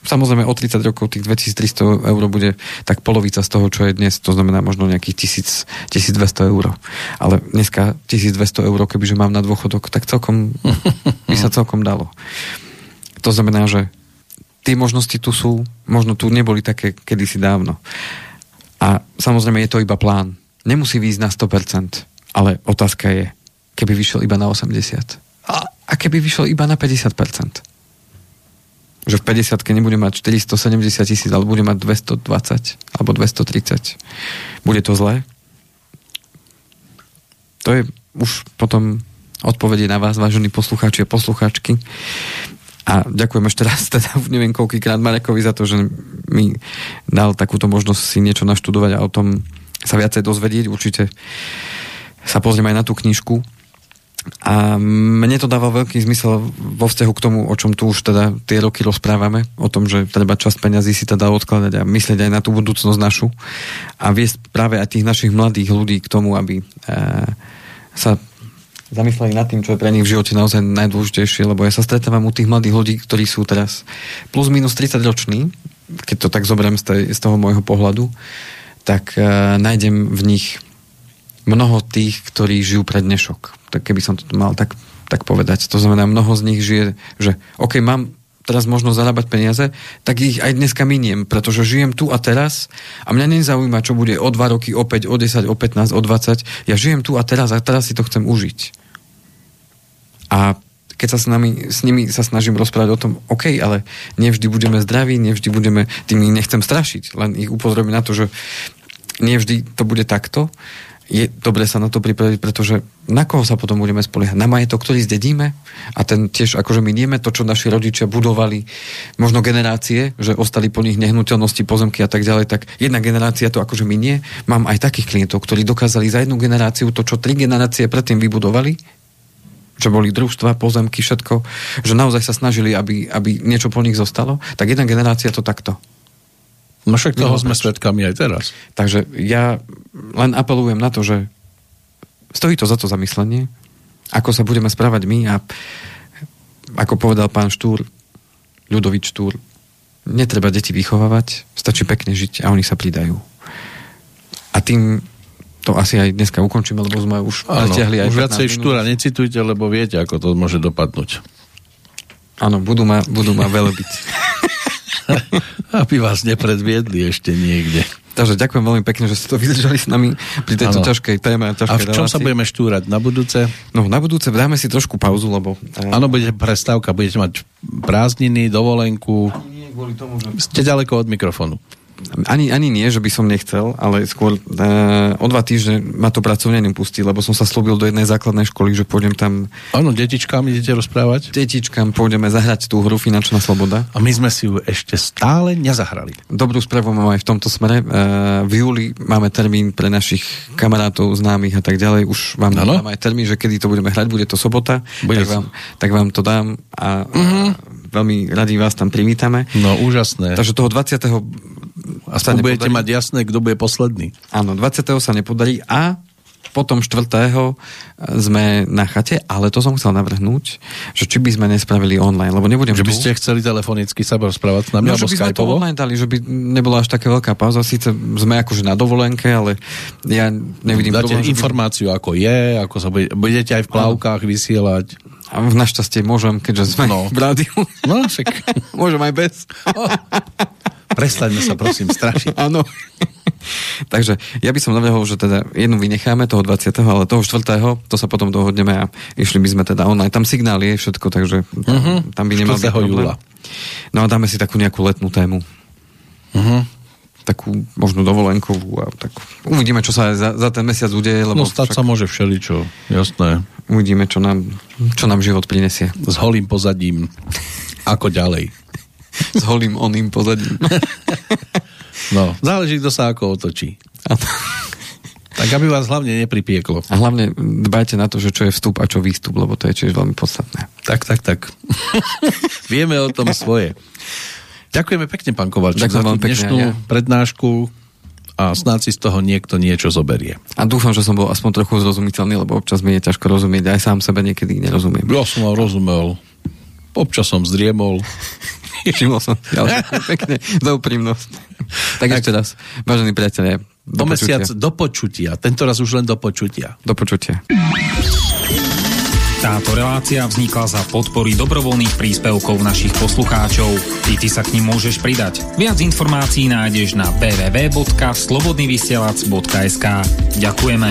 Samozrejme o 30 rokov tých 2300 eur bude tak polovica z toho, čo je dnes, to znamená možno nejakých 1000, 1200 eur. Ale dneska 1200 eur, kebyže mám na dôchodok, tak celkom by sa celkom dalo. To znamená, že tie možnosti tu sú, možno tu neboli také kedysi dávno. A samozrejme je to iba plán. Nemusí výjsť na 100%, ale otázka je, keby vyšiel iba na 80%. A, a keby vyšiel iba na 50% že v 50 nebude mať 470 tisíc, ale bude mať 220 alebo 230. Bude to zlé? To je už potom odpovede na vás, vážení poslucháči a poslucháčky. A ďakujem ešte raz, teda neviem koľkýkrát Marekovi za to, že mi dal takúto možnosť si niečo naštudovať a o tom sa viacej dozvedieť. Určite sa pozriem aj na tú knižku, a mne to dáva veľký zmysel vo vzťahu k tomu, o čom tu už teda tie roky rozprávame, o tom, že treba časť peňazí si teda odkladať a myslieť aj na tú budúcnosť našu a viesť práve aj tých našich mladých ľudí k tomu, aby e, sa zamysleli nad tým, čo je pre nich v živote naozaj najdôležitejšie, lebo ja sa stretávam u tých mladých ľudí, ktorí sú teraz plus minus 30 roční, keď to tak zoberiem z, tej, z toho môjho pohľadu, tak uh, nájdem v nich mnoho tých, ktorí žijú pre dnešok. Tak keby som to mal tak, tak povedať. To znamená, mnoho z nich žije, že OK, mám teraz možno zarábať peniaze, tak ich aj dneska miniem, pretože žijem tu a teraz a mňa nezaujíma, čo bude o 2 roky, o 5, o 10, o 15, o 20. Ja žijem tu a teraz a teraz si to chcem užiť. A keď sa s, nami, s nimi sa snažím rozprávať o tom, OK, ale nevždy budeme zdraví, nevždy budeme, tým nechcem strašiť, len ich upozorím na to, že nevždy to bude takto je dobre sa na to pripraviť, pretože na koho sa potom budeme spoliehať? Na majetok, ktorý zdedíme a ten tiež akože my nieme to, čo naši rodičia budovali, možno generácie, že ostali po nich nehnuteľnosti, pozemky a tak ďalej, tak jedna generácia to akože my nie. Mám aj takých klientov, ktorí dokázali za jednu generáciu to, čo tri generácie predtým vybudovali, že boli družstva, pozemky, všetko, že naozaj sa snažili, aby, aby niečo po nich zostalo, tak jedna generácia to takto. No však toho sme svetkami aj teraz. Takže ja len apelujem na to, že stojí to za to zamyslenie, ako sa budeme správať my a ako povedal pán Štúr, Ľudovič Štúr, netreba deti vychovávať, stačí pekne žiť a oni sa pridajú. A tým to asi aj dneska ukončíme, lebo sme už natiahli aj Už viacej Štúra necitujte, lebo viete, ako to môže dopadnúť. Áno, budú ma, budú ma byť. Aby vás nepredviedli ešte niekde. Takže ďakujem veľmi pekne, že ste to vydržali s nami pri tejto ano. ťažkej téme. A, ťažkej a v čom relácii. sa budeme štúrať? Na budúce? No, na budúce dáme si trošku pauzu, lebo... Eh, Áno, bude prestávka, budete mať prázdniny, dovolenku. Nie, kvôli tomu, že... Ste ďaleko od mikrofónu ani, ani nie, že by som nechcel, ale skôr e, o dva týždne ma to pracovne nepustí, lebo som sa slúbil do jednej základnej školy, že pôjdem tam... Áno, detičkám idete rozprávať? Detičkám pôjdeme zahrať tú hru Finančná sloboda. A my sme si ju ešte stále nezahrali. Dobrú správu mám aj v tomto smere. E, v júli máme termín pre našich kamarátov, známych a tak ďalej. Už vám dám aj termín, že kedy to budeme hrať, bude to sobota. Bude tak, vám, tak vám to dám a, a veľmi radi vás tam privítame. No, úžasné. Takže toho 20. Aspoň budete mať jasné, kto bude posledný. Áno, 20. sa nepodarí a potom 4. sme na chate, ale to som chcel navrhnúť, že či by sme nespravili online, lebo nebudem Že by ste chceli telefonicky sa rozprávať s nami, no, alebo že by sme to online dali, že by nebola až taká veľká pauza, síce sme akože na dovolenke, ale ja nevidím... Dáte problém, informáciu, by... ako je, ako sa bude, budete aj v plavkách ano. vysielať. A našťastie môžem, keďže sme no. v rádiu. No, však. môžem aj bez. Prestaňme sa prosím strašiť. Áno. Takže ja by som navrhol, že teda jednu vynecháme toho 20. ale toho 4. to sa potom dohodneme a išli by sme teda online. Tam signál je všetko, takže tam, uh-huh. tam by nemal byť. Júla. No a dáme si takú nejakú letnú tému. Uh-huh. Takú možno dovolenkovú a tak uvidíme, čo sa za, za ten mesiac udeje. Lebo no stať však... sa môže všeličo, jasné. Uvidíme, čo nám, čo nám život prinesie. S holým pozadím. Ako ďalej s holým oným pozadím. no, záleží, kto sa ako otočí. Tak aby vás hlavne nepripieklo. A hlavne dbajte na to, že čo je vstup a čo výstup, lebo to je tiež veľmi podstatné. Tak, tak, tak. Vieme o tom svoje. Ďakujeme pekne, pán Kovalčík, za tú dnešnú ja. prednášku a snáď si z toho niekto niečo zoberie. A dúfam, že som bol aspoň trochu zrozumiteľný, lebo občas mi je ťažko rozumieť, aj sám sebe niekedy nerozumiem. Ja som vám rozumel. Občas som zdriemol. Všimol som. Pekne za úprimnosť. Tak, tak ešte raz, vážení priatelia. Do, do mesiac do počutia. Tento raz už len do počutia. Do počutia. Táto relácia vznikla za podpory dobrovoľných príspevkov našich poslucháčov. Ty, ty sa k ním môžeš pridať. Viac informácií nájdeš na www.slobodnyvysielac.sk Ďakujeme.